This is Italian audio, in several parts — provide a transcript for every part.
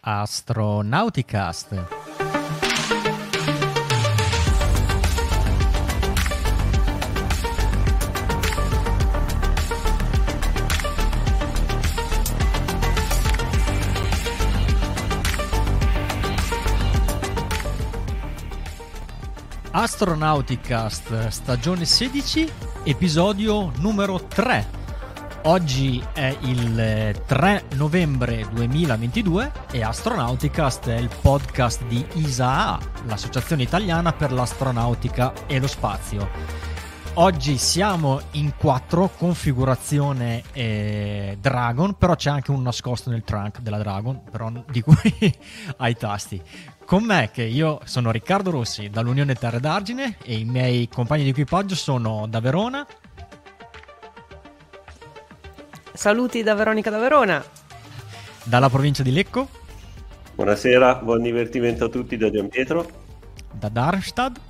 Astronauticast. Astronauticast stagione 16, episodio numero 3. Oggi è il 3 novembre 2022 e Astronauticast è il podcast di ISAA, l'Associazione Italiana per l'Astronautica e lo Spazio. Oggi siamo in 4, configurazione eh, Dragon, però c'è anche un nascosto nel trunk della Dragon, però di cui ai tasti. Con me, che io sono Riccardo Rossi dall'Unione Terre d'Argine e i miei compagni di equipaggio sono da Verona Saluti da Veronica da Verona. Dalla provincia di Lecco. Buonasera, buon divertimento a tutti da Gian Pietro. Da Darmstadt.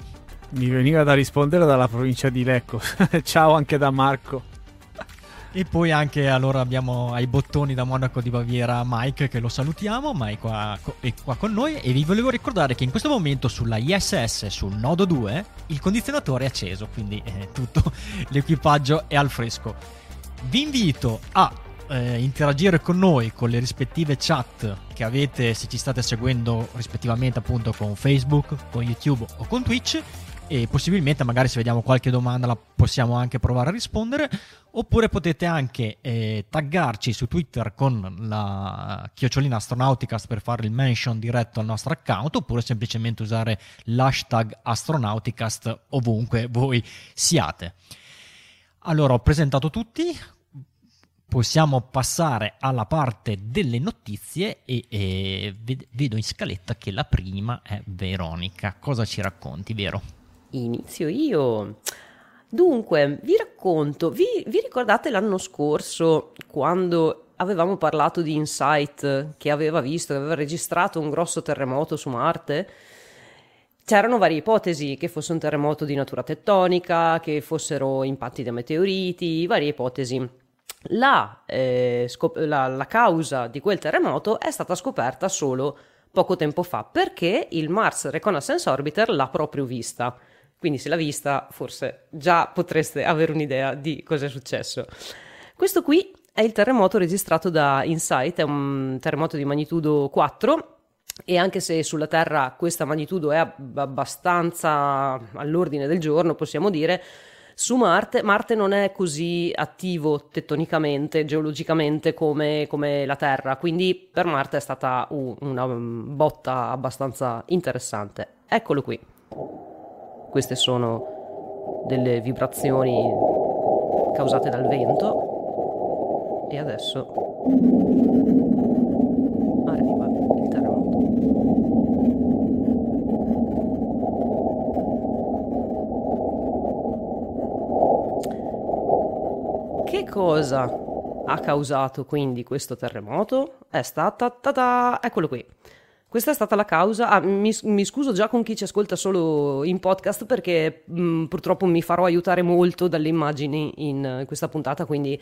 Mi veniva da rispondere dalla provincia di Lecco. Ciao anche da Marco. E poi anche allora abbiamo ai bottoni da Monaco di Baviera Mike che lo salutiamo, Mike qua, è qua con noi e vi volevo ricordare che in questo momento sulla ISS sul nodo 2 il condizionatore è acceso, quindi eh, tutto l'equipaggio è al fresco. Vi invito a eh, interagire con noi con le rispettive chat che avete se ci state seguendo rispettivamente appunto con Facebook, con YouTube o con Twitch e possibilmente magari se vediamo qualche domanda la possiamo anche provare a rispondere oppure potete anche eh, taggarci su Twitter con la chiocciolina astronauticast per fare il mention diretto al nostro account oppure semplicemente usare l'hashtag astronauticast ovunque voi siate. Allora, ho presentato tutti, possiamo passare alla parte delle notizie e, e, vedo in scaletta che la prima è Veronica. Cosa ci racconti, vero? Inizio io. Dunque, vi racconto, vi, vi ricordate l'anno scorso quando avevamo parlato di Insight che aveva visto, che aveva registrato un grosso terremoto su Marte? C'erano varie ipotesi, che fosse un terremoto di natura tettonica, che fossero impatti da meteoriti, varie ipotesi. La, eh, scop- la, la causa di quel terremoto è stata scoperta solo poco tempo fa perché il Mars Reconnaissance Orbiter l'ha proprio vista. Quindi se l'ha vista forse già potreste avere un'idea di cosa è successo. Questo qui è il terremoto registrato da InSight, è un terremoto di magnitudo 4 e anche se sulla Terra questa magnitudo è abbastanza all'ordine del giorno, possiamo dire, su Marte, Marte non è così attivo tettonicamente, geologicamente come, come la Terra, quindi per Marte è stata una botta abbastanza interessante. Eccolo qui. Queste sono delle vibrazioni causate dal vento e adesso cosa ha causato quindi questo terremoto? È stata, ta eccolo qui. Questa è stata la causa. Ah, mi, mi, scuso già con chi ci ascolta solo in podcast perché mh, mm, purtroppo mi farò aiutare molto dalle immagini in questa puntata, quindi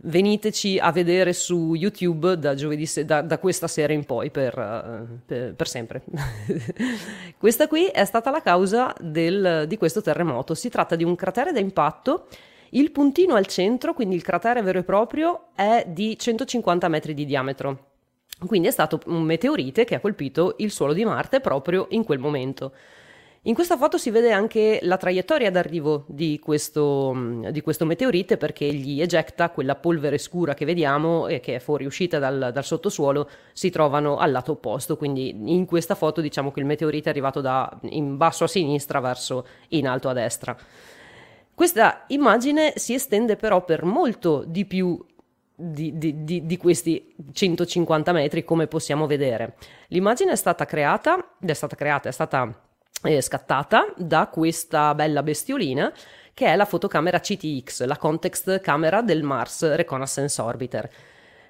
veniteci a vedere su YouTube da, se- da, da questa sera in poi per, uh, per, per sempre. questa qui è stata la causa del, di questo terremoto. Si tratta di un cratere da impatto il puntino al centro, quindi il cratere vero e proprio, è di 150 metri di diametro. Quindi è stato un meteorite che ha colpito il suolo di Marte proprio in quel momento. In questa foto si vede anche la traiettoria d'arrivo di questo, di questo meteorite perché gli ejecta quella polvere scura che vediamo e che è fuoriuscita dal, dal, sottosuolo si trovano al lato opposto. Quindi in questa foto diciamo che il meteorite è arrivato da in basso a sinistra verso in alto a destra. Questa immagine si estende però per molto di più di, di, di, di, questi 150 metri, come possiamo vedere. L'immagine è stata creata, è stata creata, è stata eh, scattata da questa bella bestiolina che è la fotocamera CTX, la context camera del Mars Reconnaissance Orbiter.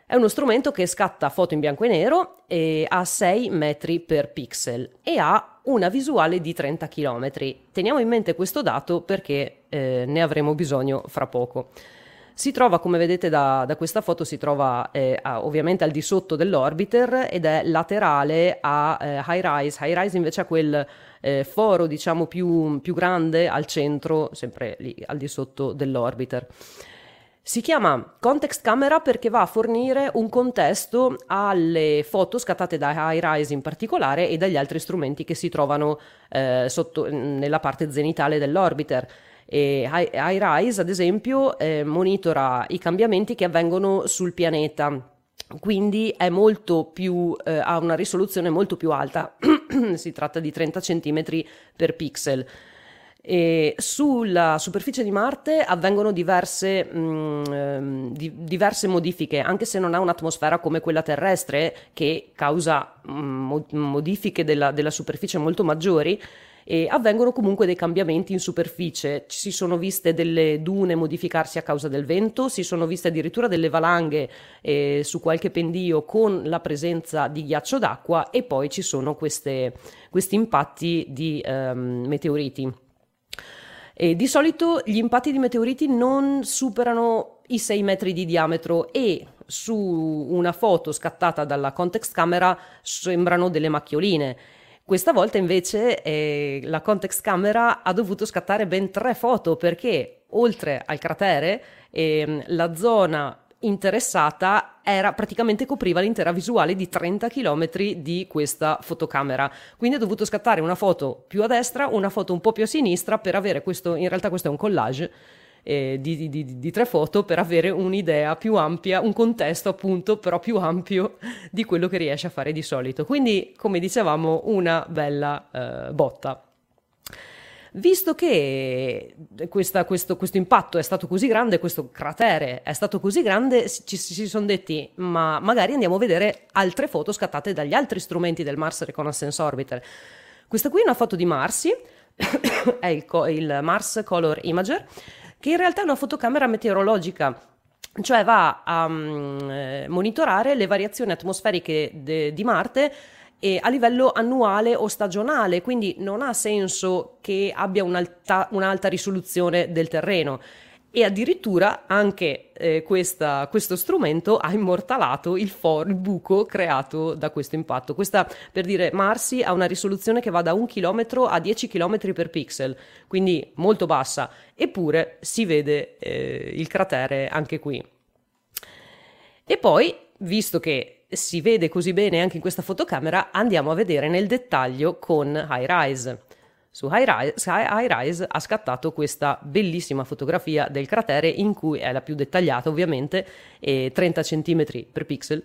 È uno strumento che scatta foto in bianco e nero e a 6 metri per pixel e ha una visuale di 30 km. Teniamo in mente questo dato perché eh, ne avremo bisogno fra poco. Si trova, come vedete da, da questa foto, si trova eh, a, ovviamente al di sotto dell'orbiter ed è laterale a eh, High Rise. High Rise invece ha quel eh, foro, diciamo, più, più grande al centro, sempre lì al di sotto dell'orbiter. Si chiama context camera perché va a fornire un contesto alle foto scattate da High Rise in particolare e dagli altri strumenti che si trovano eh, sotto, nella parte zenitale dell'orbiter. E iRise, ad esempio, eh, monitora i cambiamenti che avvengono sul pianeta. Quindi più, eh, ha una risoluzione molto più alta, si tratta di 30 cm per pixel. E sulla superficie di Marte avvengono diverse, mh, mm, ehm, di, diverse, modifiche, anche se non ha un'atmosfera come quella terrestre che causa mh, mm, modifiche della, della superficie molto maggiori e avvengono comunque dei cambiamenti in superficie. Ci si sono viste delle dune modificarsi a causa del vento, si sono viste addirittura delle valanghe eh, su qualche pendio con la presenza di ghiaccio d'acqua e poi ci sono queste, questi impatti di ehm, meteoriti. E di solito gli impatti di meteoriti non superano i 6 metri di diametro e su una foto scattata dalla context camera sembrano delle macchioline. Questa volta invece eh, la context camera ha dovuto scattare ben tre foto perché oltre al cratere eh, la zona interessata era praticamente copriva l'intera visuale di 30 km di questa fotocamera. Quindi ho dovuto scattare una foto più a destra, una foto un po' più a sinistra per avere questo, in realtà questo è un collage eh, di, di, di, tre foto per avere un'idea più ampia, un contesto appunto però più ampio di quello che riesce a fare di solito. Quindi, come dicevamo, una bella eh, botta. Visto che questa, questo, questo, impatto è stato così grande, questo cratere è stato così grande, ci si sono detti, ma magari andiamo a vedere altre foto scattate dagli altri strumenti del Mars Reconnaissance Orbiter. Questa qui è una foto di Marsi, è il, il Mars Color Imager, che in realtà è una fotocamera meteorologica cioè va a um, monitorare le variazioni atmosferiche de- di Marte e a livello annuale o stagionale, quindi non ha senso che abbia un'alta, un'alta risoluzione del terreno e addirittura anche eh, questa, questo strumento ha immortalato il, for, il, buco creato da questo impatto. Questa, per dire, Marsi ha una risoluzione che va da 1 km a 10 km per pixel, quindi molto bassa, eppure si vede eh, il cratere anche qui. E poi, visto che si vede così bene anche in questa fotocamera, andiamo a vedere nel dettaglio con High Rise su High-Rise ha scattato questa bellissima fotografia del cratere in cui è la più dettagliata ovviamente, 30 cm per pixel.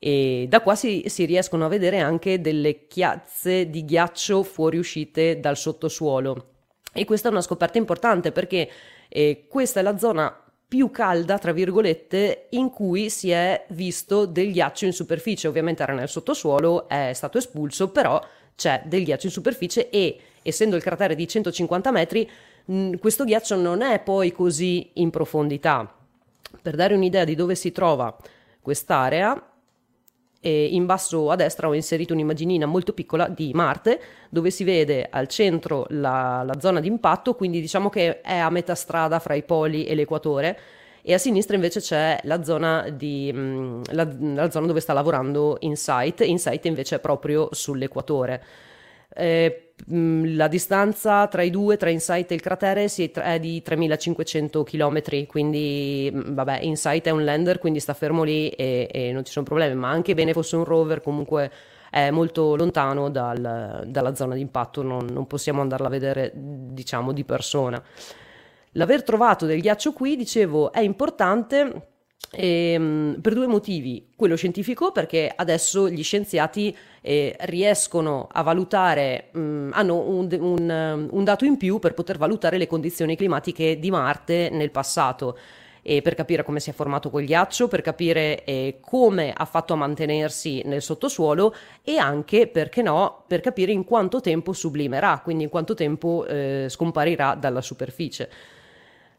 E da qua si, si, riescono a vedere anche delle chiazze di ghiaccio fuoriuscite dal sottosuolo. E questa è una scoperta importante perché eh, questa è la zona più calda, tra virgolette, in cui si è visto del ghiaccio in superficie. Ovviamente era nel sottosuolo, è stato espulso, però c'è del ghiaccio in superficie e essendo il cratere di 150 metri, mh, questo ghiaccio non è poi così in profondità. Per dare un'idea di dove si trova quest'area, e in basso a destra ho inserito un'immaginina molto piccola di Marte dove si vede al centro la, la zona di impatto, quindi diciamo che è a metà strada fra i poli e l'equatore e a sinistra invece c'è la zona, di, la, la zona dove sta lavorando Insight, Insight invece è proprio sull'equatore. Eh, la distanza tra i due, tra Insight e il cratere, è di 3500 km, quindi vabbè, Insight è un lander, quindi sta fermo lì e, e non ci sono problemi, ma anche bene fosse un rover, comunque è molto lontano dal, dalla zona di impatto, non, non possiamo andarla a vedere, diciamo, di persona. L'aver trovato del ghiaccio qui, dicevo, è importante ehm, per due motivi. Quello scientifico, perché adesso gli scienziati eh, riescono a valutare, mh, mm, hanno un, un, un dato in più per poter valutare le condizioni climatiche di Marte nel passato per capire come si è formato quel ghiaccio, per capire eh, come ha fatto a mantenersi nel sottosuolo e anche, perché no, per capire in quanto tempo sublimerà, quindi in quanto tempo eh, scomparirà dalla superficie.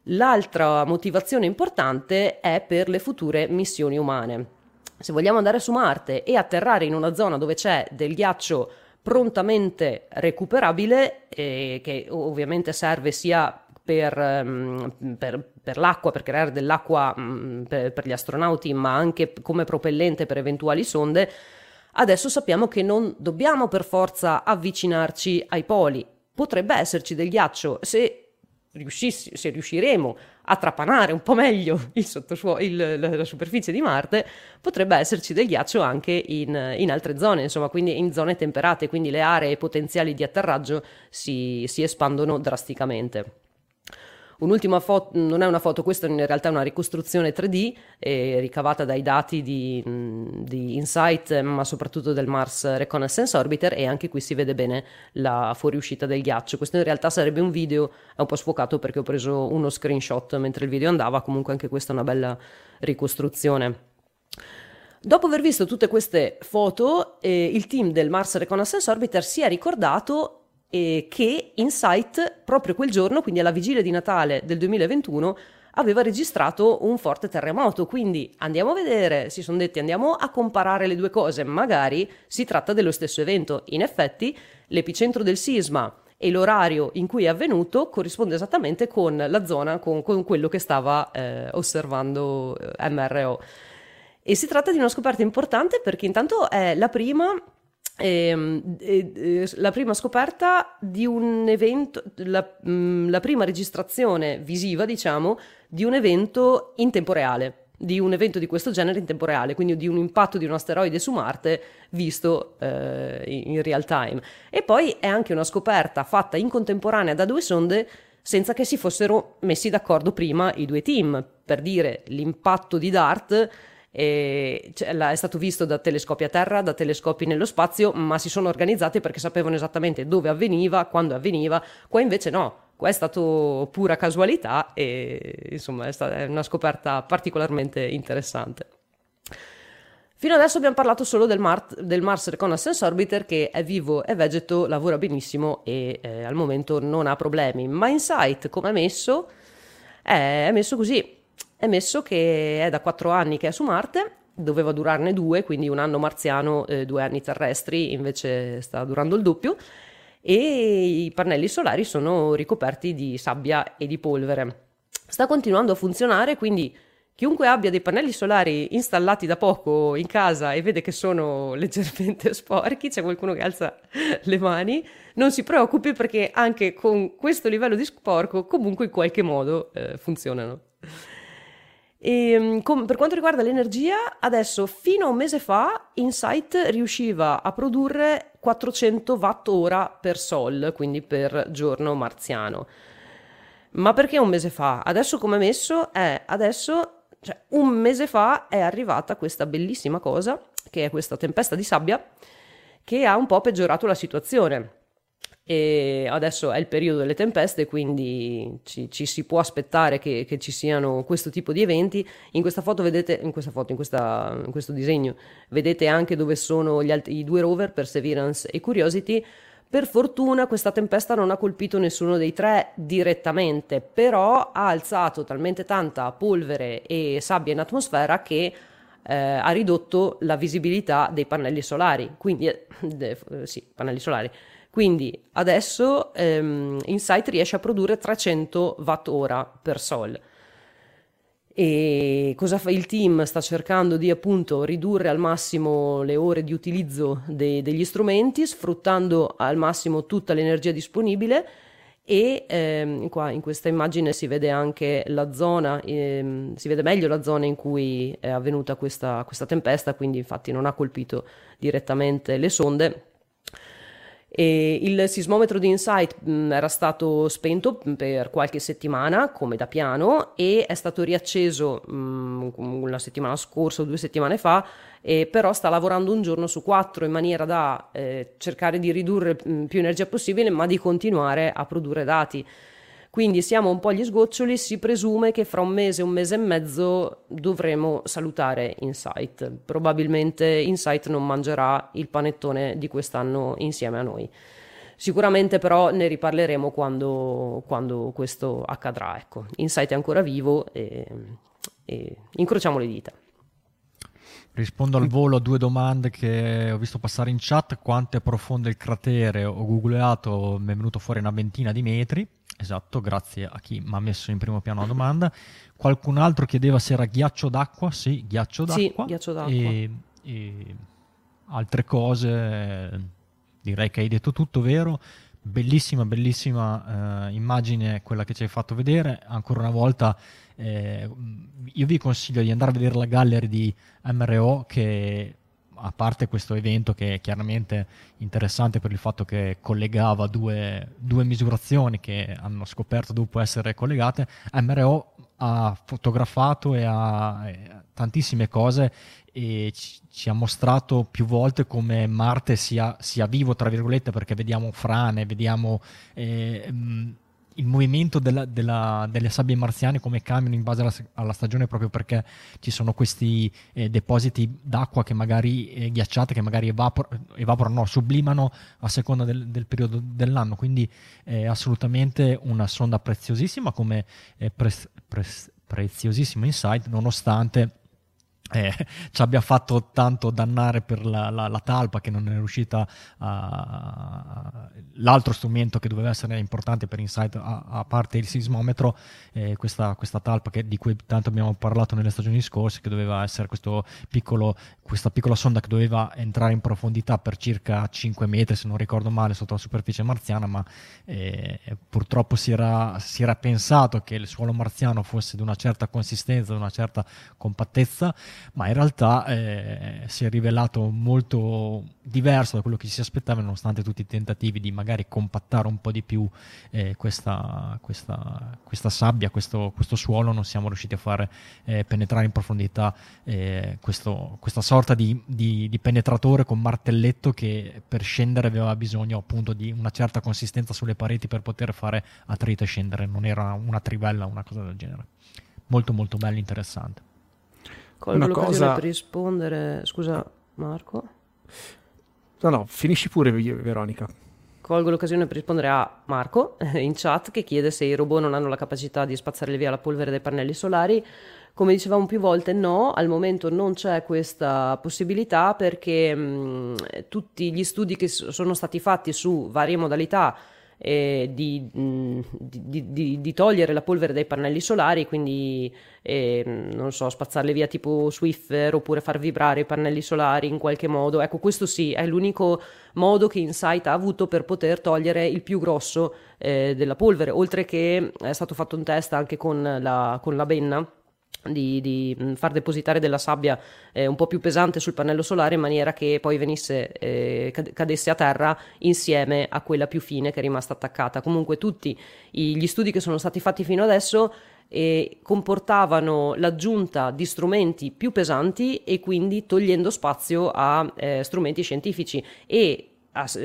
L'altra motivazione importante è per le future missioni umane. Se vogliamo andare su Marte e atterrare in una zona dove c'è del ghiaccio prontamente recuperabile, eh, che ovviamente serve sia per, um, per, per, l'acqua, per creare dell'acqua um, per, per, gli astronauti, ma anche come propellente per eventuali sonde, adesso sappiamo che non dobbiamo per forza avvicinarci ai poli. Potrebbe esserci del ghiaccio se, se riusciremo a trapanare un po' meglio il sottosuo- il, la, la, superficie di Marte, potrebbe esserci del ghiaccio anche in, in, altre zone, insomma, quindi in zone temperate, quindi le aree potenziali di atterraggio si, si espandono drasticamente. Un'ultima foto, non è una foto, questa in realtà è una ricostruzione 3D eh, ricavata dai dati di, di, InSight, ma soprattutto del Mars Reconnaissance Orbiter e anche qui si vede bene la fuoriuscita del ghiaccio. Questo in realtà sarebbe un video, è un po' sfocato perché ho preso uno screenshot mentre il video andava, comunque anche questa è una bella ricostruzione. Dopo aver visto tutte queste foto, eh, il team del Mars Reconnaissance Orbiter si è ricordato eh, che Insight proprio quel giorno, quindi alla vigilia di Natale del 2021, aveva registrato un forte terremoto. Quindi andiamo a vedere, si sono detti andiamo a comparare le due cose, magari si tratta dello stesso evento. In effetti l'epicentro del sisma e l'orario in cui è avvenuto corrisponde esattamente con la zona, con, con quello che stava eh, osservando eh, MRO. E si tratta di una scoperta importante perché intanto è la prima e, e, e, la prima scoperta di un evento, la, mm, la, prima registrazione visiva, diciamo, di un evento in tempo reale, di un evento di questo genere in tempo reale, quindi di un impatto di un asteroide su Marte visto eh, in real time. E poi è anche una scoperta fatta in contemporanea da due sonde senza che si fossero messi d'accordo prima i due team. Per dire, l'impatto di DART e cioè, è stato visto da telescopi a terra, da telescopi nello spazio, ma si sono organizzati perché sapevano esattamente dove avveniva, quando avveniva. Qua invece no, qua è stato pura casualità e insomma è, stata, è una scoperta particolarmente interessante. Fino adesso abbiamo parlato solo del, Mar- del, Mars Reconnaissance Orbiter che è vivo e vegeto, lavora benissimo e eh, al momento non ha problemi. Ma InSight, come è messo, è messo così è messo che è da quattro anni che è su Marte, doveva durarne due, quindi un anno marziano, e due anni terrestri, invece sta durando il doppio, e i pannelli solari sono ricoperti di sabbia e di polvere. Sta continuando a funzionare, quindi chiunque abbia dei pannelli solari installati da poco in casa e vede che sono leggermente sporchi, c'è qualcuno che alza le mani, non si preoccupi perché anche con questo livello di sporco comunque in qualche modo eh, funzionano. E, ehm, com- per quanto riguarda l'energia, adesso fino a un mese fa Insight riusciva a produrre 400 watt-ora per sol, quindi per giorno marziano. Ma perché un mese fa? Adesso come è messo? È adesso, cioè un mese fa è arrivata questa bellissima cosa, che è questa tempesta di sabbia, che ha un po' peggiorato la situazione e adesso è il periodo delle tempeste, quindi ci, ci si può aspettare che, che, ci siano questo tipo di eventi. In questa foto vedete, in questa foto, in, questa, in questo disegno, vedete anche dove sono altri, i due rover, Perseverance e Curiosity. Per fortuna questa tempesta non ha colpito nessuno dei tre direttamente, però ha alzato talmente tanta polvere e sabbia in atmosfera che eh, ha ridotto la visibilità dei pannelli solari. Quindi, eh, sì, pannelli solari quindi adesso ehm, Insight riesce a produrre 300 watt-ora per sol. E cosa fa il team? Sta cercando di appunto ridurre al massimo le ore di utilizzo de- degli strumenti, sfruttando al massimo tutta l'energia disponibile e ehm, qua in questa immagine si vede anche la zona, ehm, si vede meglio la zona in cui è avvenuta questa, questa tempesta, quindi infatti non ha colpito direttamente le sonde e il sismometro di Insight mm, era stato spento per qualche settimana come da piano e è stato riacceso mh, mm, una settimana scorsa o due settimane fa, e però sta lavorando un giorno su quattro in maniera da eh, cercare di ridurre mh, mm, più energia possibile ma di continuare a produrre dati. Quindi siamo un po' agli sgoccioli, si presume che fra un mese, un mese e mezzo dovremo salutare Insight. Probabilmente Insight non mangerà il panettone di quest'anno insieme a noi. Sicuramente però ne riparleremo quando, quando questo accadrà. Ecco. Insight è ancora vivo e, e incrociamo le dita. Rispondo al volo a due domande che ho visto passare in chat. Quanto è profondo il cratere? Ho googlato, mi è venuto fuori una ventina di metri. Esatto, grazie a chi mi ha messo in primo piano la domanda. Qualcun altro chiedeva se era ghiaccio d'acqua. Sì, ghiaccio d'acqua. Sì, ghiaccio d'acqua. E, e altre cose, direi che hai detto tutto vero. Bellissima, bellissima eh, immagine quella che ci hai fatto vedere. Ancora una volta, eh, io vi consiglio di andare a vedere la gallery di MRO che a parte questo evento che è chiaramente interessante per il fatto che collegava due, due misurazioni che hanno scoperto dopo essere collegate, MRO ha fotografato e ha tantissime cose e ci, ci, ha mostrato più volte come Marte sia, sia, vivo, tra virgolette, perché vediamo frane, vediamo... Eh, il movimento della, della, delle sabbie marziane come cambiano in base alla, alla stagione proprio perché ci sono questi eh, depositi d'acqua che magari eh, ghiacciate che magari evapor- evaporano, no, sublimano a seconda del, del periodo dell'anno. Quindi è assolutamente una sonda preziosissima come eh, pre- pre- preziosissimo insight nonostante eh, ci abbia fatto tanto dannare per la, la, la talpa che non è riuscita a, l'altro strumento che doveva essere importante per Insight a, a parte il sismometro eh, questa, questa, talpa che, di cui tanto abbiamo parlato nelle stagioni scorse che doveva essere piccolo, questa piccola sonda che doveva entrare in profondità per circa 5 metri se non ricordo male sotto la superficie marziana ma eh, purtroppo si era, si era pensato che il suolo marziano fosse di una certa consistenza di una certa compattezza ma in realtà eh, si è rivelato molto diverso da quello che si aspettava nonostante tutti i tentativi di magari compattare un po' di più eh, questa, questa, questa, sabbia, questo, questo, suolo, non siamo riusciti a fare eh, penetrare in profondità eh, questo, questa sorta di, di, di, penetratore con martelletto che per scendere aveva bisogno appunto di una certa consistenza sulle pareti per poter fare attrito e scendere, non era una trivella una cosa del genere. Molto molto bello, interessante. Colgo l'occasione cosa... per rispondere. Scusa, Marco. No, no, finisci pure, Veronica. Colgo l'occasione per rispondere a Marco in chat che chiede se i robot non hanno la capacità di spazzare via la polvere dai pannelli solari. Come dicevamo più volte, no, al momento non c'è questa possibilità perché mh, tutti gli studi che sono stati fatti su varie modalità eh, di, di, di, di, togliere la polvere dai pannelli solari, quindi eh, non so, spazzarle via tipo Swiffer oppure far vibrare i pannelli solari in qualche modo. Ecco, questo sì, è l'unico modo che Insight ha avuto per poter togliere il più grosso eh, della polvere, oltre che è stato fatto un test anche con la, con la benna di, di, mm, far depositare della sabbia eh, un po' più pesante sul pannello solare in maniera che poi venisse, eh, cadesse a terra insieme a quella più fine che è rimasta attaccata. Comunque tutti gli studi che sono stati fatti fino adesso eh, comportavano l'aggiunta di strumenti più pesanti e quindi togliendo spazio a eh, strumenti scientifici e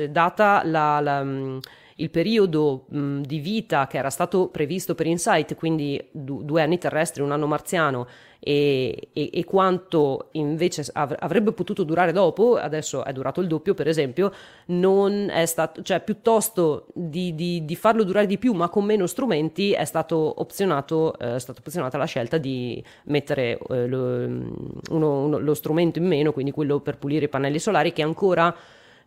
data la, la mm, il periodo mh, di vita che era stato previsto per Insight, quindi du- due anni terrestri, un anno marziano, e, e, e quanto invece av- avrebbe potuto durare dopo, adesso è durato il doppio per esempio, non è stato, cioè piuttosto di, di, di farlo durare di più ma con meno strumenti è stato opzionato, eh, è stata opzionata la scelta di mettere eh, lo, uno, uno, lo strumento in meno, quindi quello per pulire i pannelli solari che ancora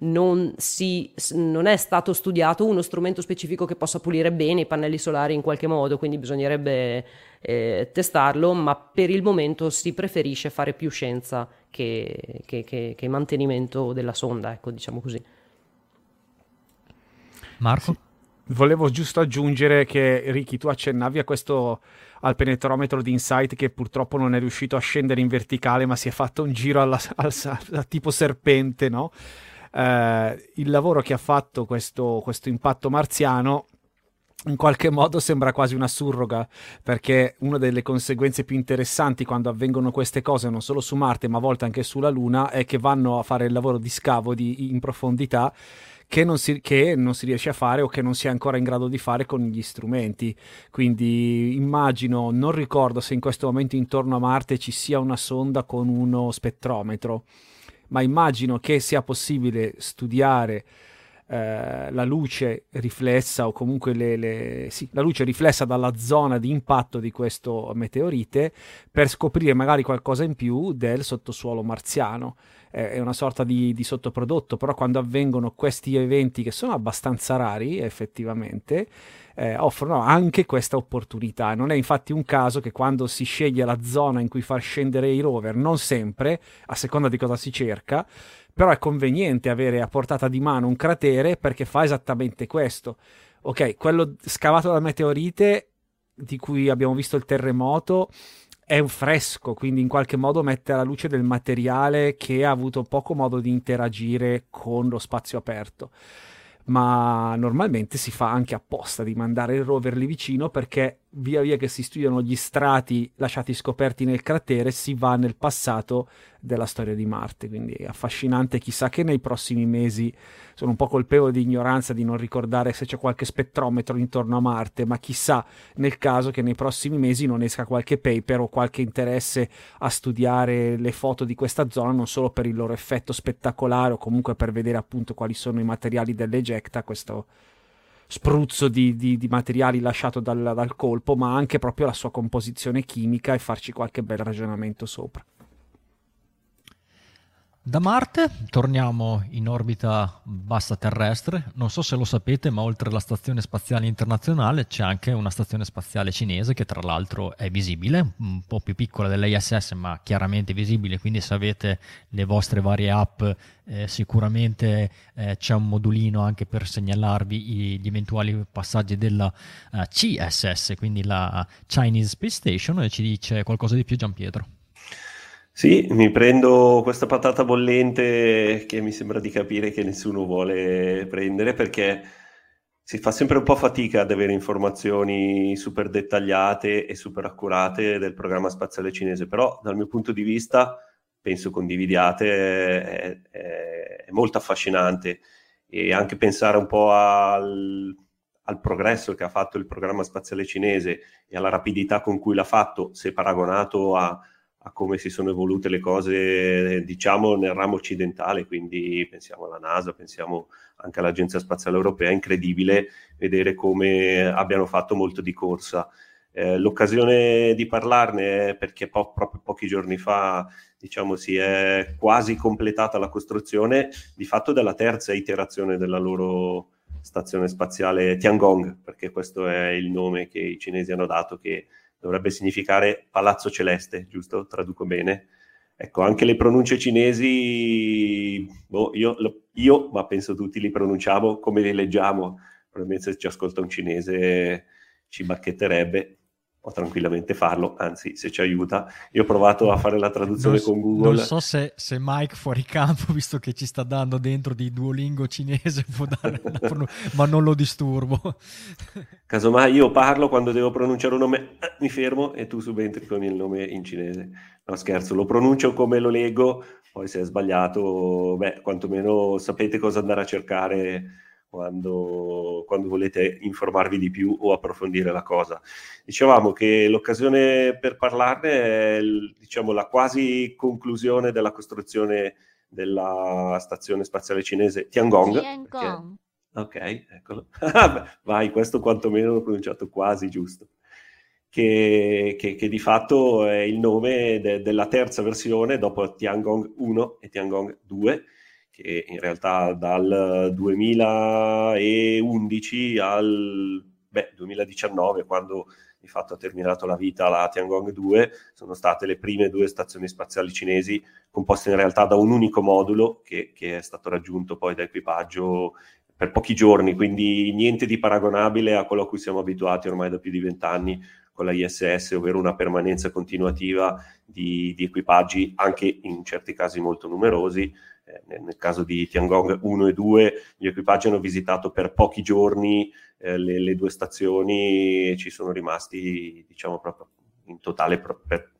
non, si, non, è stato studiato uno strumento specifico che possa pulire bene i pannelli solari in qualche modo, quindi bisognerebbe eh, testarlo, ma per il momento si preferisce fare più scienza che, che, che, che mantenimento della sonda, ecco, diciamo così. Marco? Sì. Volevo giusto aggiungere che Ricky, tu accennavi a questo al penetrometro di Insight che purtroppo non è riuscito a scendere in verticale, ma si è fatto un giro alla, al, al, tipo serpente, no? Eh, il lavoro che ha fatto questo, questo impatto marziano in qualche modo sembra quasi una surroga, perché una delle conseguenze più interessanti quando avvengono queste cose, non solo su Marte, ma a volte anche sulla Luna, è che vanno a fare il lavoro di scavo di, in profondità che non, si, che non, si, riesce a fare o che non si è ancora in grado di fare con gli strumenti. Quindi immagino, non ricordo se in questo momento intorno a Marte ci sia una sonda con uno spettrometro ma immagino che sia possibile studiare eh, la luce riflessa o comunque le, le, sì, la luce riflessa dalla zona di impatto di questo meteorite per scoprire magari qualcosa in più del sottosuolo marziano. È una sorta di, di, sottoprodotto, però quando avvengono questi eventi che sono abbastanza rari effettivamente, eh, offrono anche questa opportunità. Non è infatti un caso che quando si sceglie la zona in cui far scendere i rover, non sempre, a seconda di cosa si cerca, però è conveniente avere a portata di mano un cratere perché fa esattamente questo. Ok, quello scavato da meteorite di cui abbiamo visto il terremoto è un fresco, quindi in qualche modo mette alla luce del materiale che ha avuto poco modo di interagire con lo spazio aperto ma normalmente si fa anche apposta di mandare il rover lì vicino perché via via che si studiano gli strati lasciati scoperti nel cratere si va nel passato della storia di Marte, quindi è affascinante, chissà che nei prossimi mesi. Sono un po' colpevole di ignoranza di non ricordare se c'è qualche spettrometro intorno a Marte, ma chissà nel caso che nei prossimi mesi non esca qualche paper o qualche interesse a studiare le foto di questa zona, non solo per il loro effetto spettacolare o comunque per vedere appunto quali sono i materiali dell'ejecta, questo spruzzo di, di, di materiali lasciato dal, dal colpo, ma anche proprio la sua composizione chimica e farci qualche bel ragionamento sopra. Da Marte torniamo in orbita bassa terrestre. Non so se lo sapete, ma oltre alla Stazione Spaziale Internazionale c'è anche una stazione spaziale cinese che tra l'altro è visibile, un po' più piccola dell'ISS, ma chiaramente visibile, quindi se avete le vostre varie app eh, sicuramente eh, c'è un modulino anche per segnalarvi gli eventuali passaggi della eh, CSS, quindi la Chinese Space Station e ci dice qualcosa di più Giampietro. Sì, mi prendo questa patata bollente che mi sembra di capire che nessuno vuole prendere perché si fa sempre un po' fatica ad avere informazioni super dettagliate e super accurate del programma spaziale cinese, però dal mio punto di vista, penso condividiate, è, è, è molto affascinante. E anche pensare un po' al, al progresso che ha fatto il programma spaziale cinese e alla rapidità con cui l'ha fatto, se paragonato a a come si sono evolute le cose, diciamo, nel ramo occidentale, quindi pensiamo alla NASA, pensiamo anche all'Agenzia Spaziale Europea, è incredibile vedere come abbiano fatto molto di corsa. Eh, l'occasione di parlarne è perché po- proprio pochi giorni fa, diciamo, si è quasi completata la costruzione di fatto della terza iterazione della loro stazione spaziale Tiangong, perché questo è il nome che i cinesi hanno dato che dovrebbe significare palazzo celeste, giusto? Traduco bene. Ecco, anche le pronunce cinesi, boh, io, io, ma penso tutti li pronunciamo come li leggiamo. Probabilmente se ci ascolta un cinese ci bacchetterebbe, può tranquillamente farlo, anzi se ci aiuta. Io ho provato a fare la traduzione non, con Google. Non so se, se, Mike fuori campo, visto che ci sta dando dentro di Duolingo cinese, può dare una ma non lo disturbo. Casomai io parlo quando devo pronunciare un nome, eh, mi fermo e tu subentri con il nome in cinese. No scherzo, lo pronuncio come lo leggo, poi se è sbagliato, beh, quantomeno sapete cosa andare a cercare quando, quando, volete informarvi di più o approfondire la cosa. Dicevamo che l'occasione per parlarne è diciamo, la quasi conclusione della costruzione della stazione spaziale cinese Tiangong. Tiangong. Perché... Ok, eccolo. Vai, questo quantomeno l'ho pronunciato quasi giusto. Che, che, che, di fatto è il nome de, della terza versione dopo Tiangong 1 e Tiangong 2 che in realtà dal 2011 al beh, 2019, quando di fatto ha terminato la vita la Tiangong 2, sono state le prime due stazioni spaziali cinesi composte in realtà da un unico modulo che, che è stato raggiunto poi da equipaggio per pochi giorni, quindi niente di paragonabile a quello a cui siamo abituati ormai da più di vent'anni con la ISS, ovvero una permanenza continuativa di, di equipaggi anche in certi casi molto numerosi, eh, nel caso di Tiangong 1 e 2 gli equipaggi hanno visitato per pochi giorni eh, le, le, due stazioni e ci sono rimasti diciamo proprio in totale per,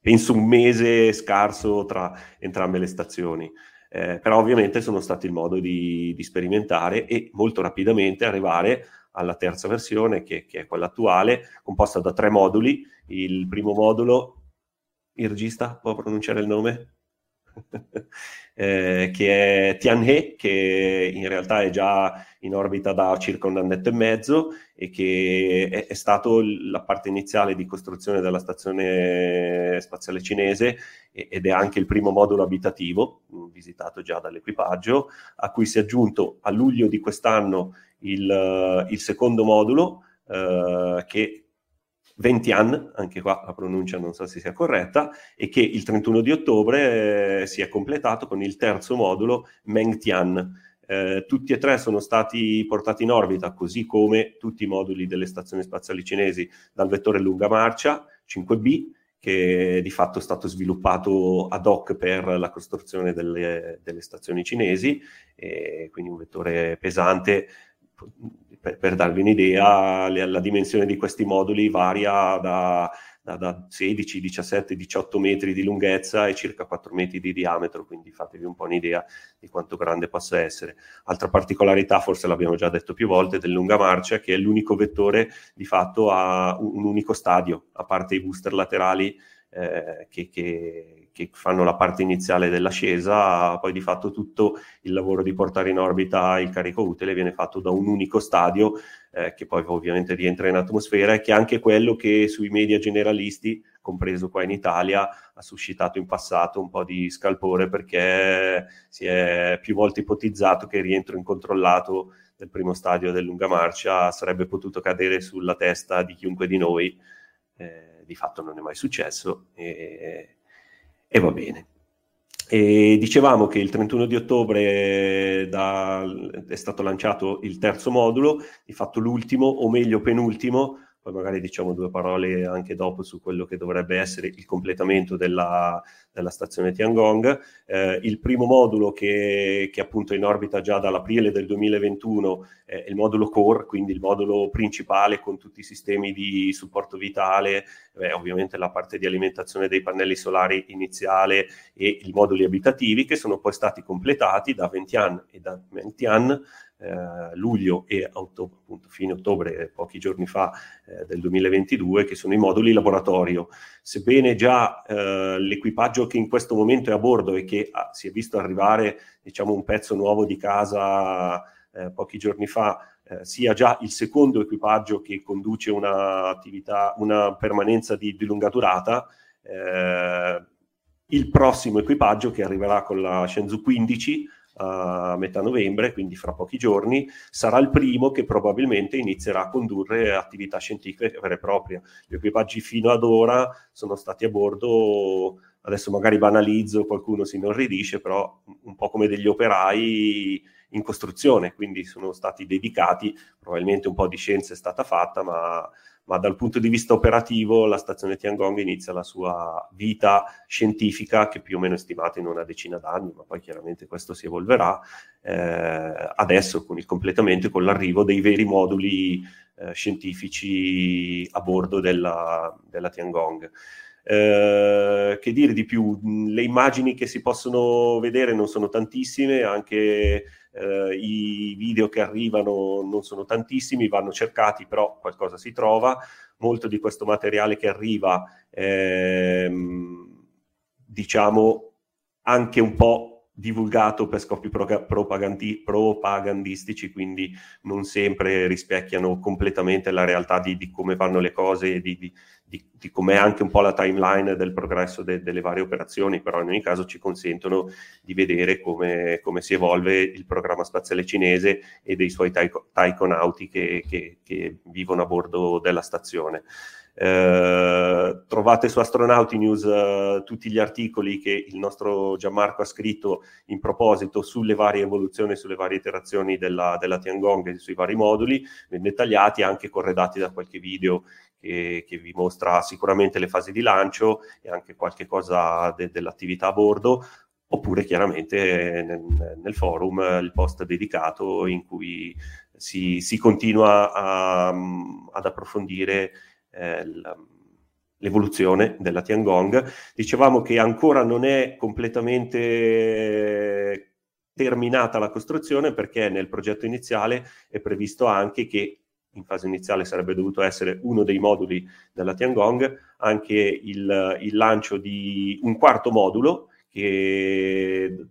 penso un mese scarso tra entrambe le stazioni. Eh, però ovviamente sono stati il modo di, di, sperimentare e molto rapidamente arrivare alla terza versione che, che, è quella attuale, composta da tre moduli. Il primo modulo, il regista può pronunciare il nome? eh, che è Tianhe, che in realtà è già in orbita da circa un annetto e mezzo e che è, è stato la parte iniziale di costruzione della stazione spaziale cinese ed è anche il primo modulo abitativo visitato già dall'equipaggio, a cui si è aggiunto a luglio di quest'anno il, il secondo modulo eh, che Ventian, anche qua la pronuncia non so se sia corretta, e che il 31 di ottobre eh, si è completato con il terzo modulo Mengtian. Eh, tutti e tre sono stati portati in orbita, così come tutti i moduli delle stazioni spaziali cinesi, dal vettore lunga marcia 5B, che di fatto è stato sviluppato ad hoc per la costruzione delle, delle stazioni cinesi, quindi un vettore pesante per, per darvi un'idea, la, dimensione di questi moduli varia da, da, da, 16, 17, 18 metri di lunghezza e circa 4 metri di diametro, quindi fatevi un po' un'idea di quanto grande possa essere. Altra particolarità, forse l'abbiamo già detto più volte, del lunga marcia, che è l'unico vettore di fatto a un, un unico stadio, a parte i booster laterali eh, che, che, che, fanno la parte iniziale dell'ascesa, poi di fatto tutto il lavoro di portare in orbita il carico utile viene fatto da un unico stadio eh, che poi ovviamente rientra in atmosfera e che è anche quello che sui media generalisti, compreso qua in Italia, ha suscitato in passato un po' di scalpore perché si è più volte ipotizzato che il rientro incontrollato del primo stadio del lunga marcia sarebbe potuto cadere sulla testa di chiunque di noi. Eh, di fatto non è mai successo e, e va bene. E dicevamo che il 31 di ottobre da, è stato lanciato il terzo modulo, di fatto l'ultimo, o meglio penultimo, poi magari diciamo due parole anche dopo su quello che dovrebbe essere il completamento della, della stazione Tiangong. Eh, il primo modulo che, che appunto è in orbita già dall'aprile del 2021 è il modulo core, quindi il modulo principale con tutti i sistemi di supporto vitale, eh, ovviamente la parte di alimentazione dei pannelli solari iniziale e i moduli abitativi che sono poi stati completati da Ventian e da Mentian eh, luglio e ottobre, appunto, fine ottobre, pochi giorni fa eh, del 2022, che sono i moduli laboratorio. Sebbene già eh, l'equipaggio che in questo momento è a bordo e che ah, si è visto arrivare diciamo, un pezzo nuovo di casa eh, pochi giorni fa, eh, sia già il secondo equipaggio che conduce un'attività, una permanenza di, di lunga durata, eh, il prossimo equipaggio che arriverà con la Shenzhou 15 a metà novembre, quindi fra pochi giorni, sarà il primo che probabilmente inizierà a condurre attività scientifiche vere e proprie. Gli equipaggi fino ad ora sono stati a bordo, adesso magari banalizzo, qualcuno si inorridisce, però un po' come degli operai in costruzione, quindi sono stati dedicati, probabilmente un po' di scienza è stata fatta, ma ma dal punto di vista operativo la stazione Tiangong inizia la sua vita scientifica che più o meno è stimata in una decina d'anni, ma poi chiaramente questo si evolverà eh, adesso con il completamento e con l'arrivo dei veri moduli eh, scientifici a bordo della, della Tiangong. Eh, che dire di più? Le immagini che si possono vedere non sono tantissime, anche eh, i video che arrivano non sono tantissimi, vanno cercati, però qualcosa si trova. Molto di questo materiale che arriva, ehm, diciamo, anche un po' divulgato per scopi propagandi- propagandistici, quindi non sempre rispecchiano completamente la realtà di, di come vanno le cose e di, di, di com'è anche un po' la timeline del progresso de, delle varie operazioni, però in ogni caso ci consentono di vedere come, come si evolve il programma spaziale cinese e dei suoi taikonauti che, che, che vivono a bordo della stazione. Eh, trovate su Astronauti News uh, tutti gli articoli che il nostro Gianmarco ha scritto in proposito sulle varie evoluzioni, sulle varie iterazioni della, della Tiangong e sui vari moduli, ben dettagliati, anche corredati da qualche video che, che, vi mostra sicuramente le fasi di lancio e anche qualche cosa de, dell'attività a bordo, oppure chiaramente nel, nel, forum il post dedicato in cui si, si continua a, ad approfondire eh, l'evoluzione della Tiangong. Dicevamo che ancora non è completamente terminata la costruzione perché nel progetto iniziale è previsto anche che in fase iniziale sarebbe dovuto essere uno dei moduli della Tiangong, anche il, il lancio di un quarto modulo che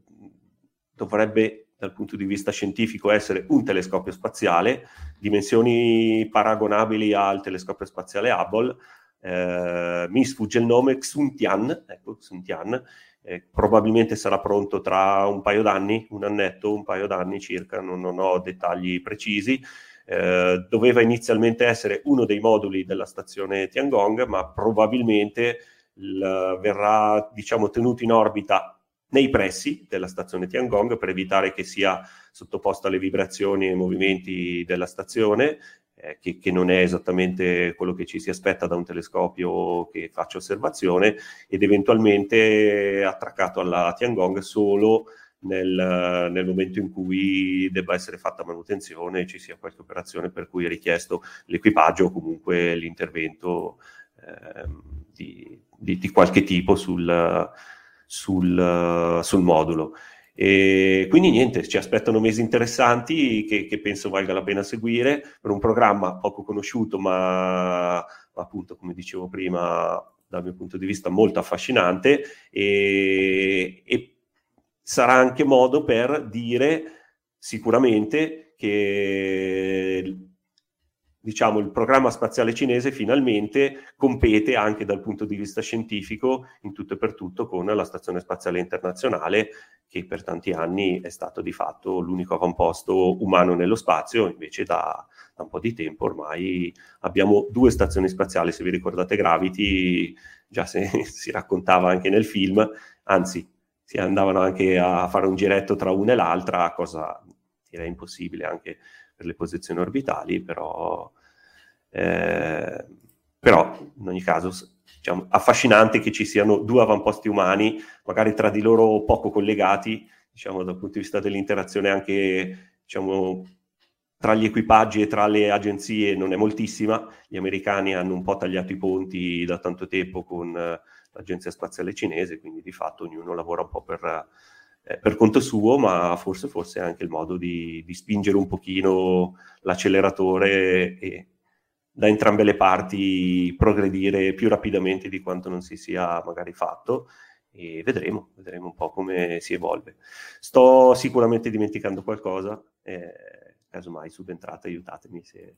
dovrebbe dal punto di vista scientifico essere un telescopio spaziale, dimensioni paragonabili al telescopio spaziale Hubble. Eh, mi sfugge il nome, Xuntian, ecco, Xuntian eh, probabilmente sarà pronto tra un paio d'anni, un annetto, un paio d'anni circa, non, non ho dettagli precisi. eh, doveva inizialmente essere uno dei moduli della stazione Tiangong, ma probabilmente il, verrà diciamo, tenuto in orbita nei pressi della stazione Tiangong per evitare che sia sottoposto alle vibrazioni e ai movimenti della stazione, eh, che, che, non è esattamente quello che ci si aspetta da un telescopio che faccia osservazione, ed eventualmente attraccato alla Tiangong solo nel, nel, momento in cui debba essere fatta manutenzione e ci sia qualche operazione per cui è richiesto l'equipaggio o comunque l'intervento eh, di, di, di, qualche tipo sul, sul, sul modulo. E quindi niente, ci aspettano mesi interessanti che, che, penso valga la pena seguire per un programma poco conosciuto, ma, ma appunto, come dicevo prima, dal mio punto di vista molto affascinante e, e sarà anche modo per dire sicuramente che diciamo, il programma spaziale cinese finalmente compete anche dal punto di vista scientifico in tutto e per tutto con la Stazione Spaziale Internazionale che per tanti anni è stato di fatto l'unico avamposto umano nello spazio, invece da, da un po' di tempo ormai abbiamo due stazioni spaziali, se vi ricordate Gravity, già se, si raccontava anche nel film, anzi si andavano anche a fare un giretto tra una e l'altra, cosa direi impossibile anche per le posizioni orbitali, però, eh, però in ogni caso diciamo, affascinante che ci siano due avamposti umani, magari tra di loro poco collegati, diciamo dal punto di vista dell'interazione anche diciamo, tra gli equipaggi e tra le agenzie non è moltissima, gli americani hanno un po' tagliato i ponti da tanto tempo con l'Agenzia Spaziale Cinese, quindi di fatto ognuno lavora un po' per, eh, per conto suo, ma forse, forse è anche il modo di, di spingere un pochino l'acceleratore e da entrambe le parti progredire più rapidamente di quanto non si sia magari fatto e vedremo, vedremo un po' come si evolve. Sto sicuramente dimenticando qualcosa, eh, casomai subentrate aiutatemi se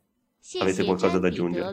avete qualcosa da aggiungere.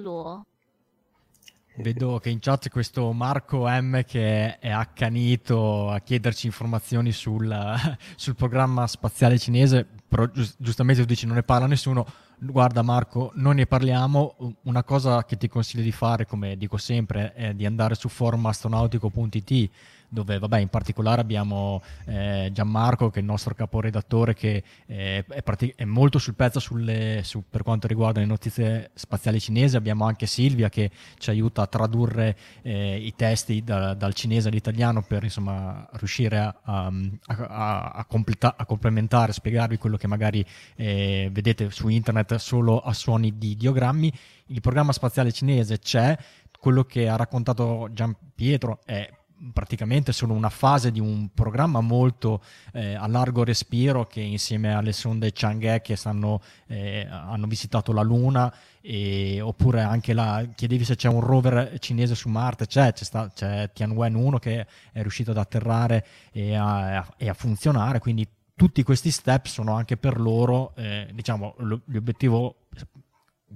Vedo che in chat c'è questo Marco M che è accanito a chiederci informazioni sul, sul programma spaziale cinese, però giustamente tu dici non ne parla nessuno. Guarda Marco, noi ne parliamo, una cosa che ti consiglio di fare, come dico sempre, è di andare su forumastronautico.it dove vabbè, in particolare abbiamo eh, Gianmarco che è il nostro caporedattore che eh, è, pratic- è, molto sul pezzo sulle, su, per quanto riguarda le notizie spaziali cinesi, abbiamo anche Silvia che ci aiuta a tradurre eh, i testi da, dal cinese all'italiano per insomma, riuscire a, a, a, a, completa- a complementare, spiegarvi quello che magari eh, vedete su internet solo a suoni di diogrammi. Il programma spaziale cinese c'è, quello che ha raccontato Gian Pietro è praticamente sono una fase di un programma molto eh, a largo respiro che insieme alle sonde Chang'e che stanno, eh, hanno visitato la Luna e, oppure anche la chiedevi se c'è un rover cinese su Marte c'è, c'è, sta, c'è Tianwen 1 che è riuscito ad atterrare e a, e a funzionare quindi tutti questi step sono anche per loro eh, diciamo l'obiettivo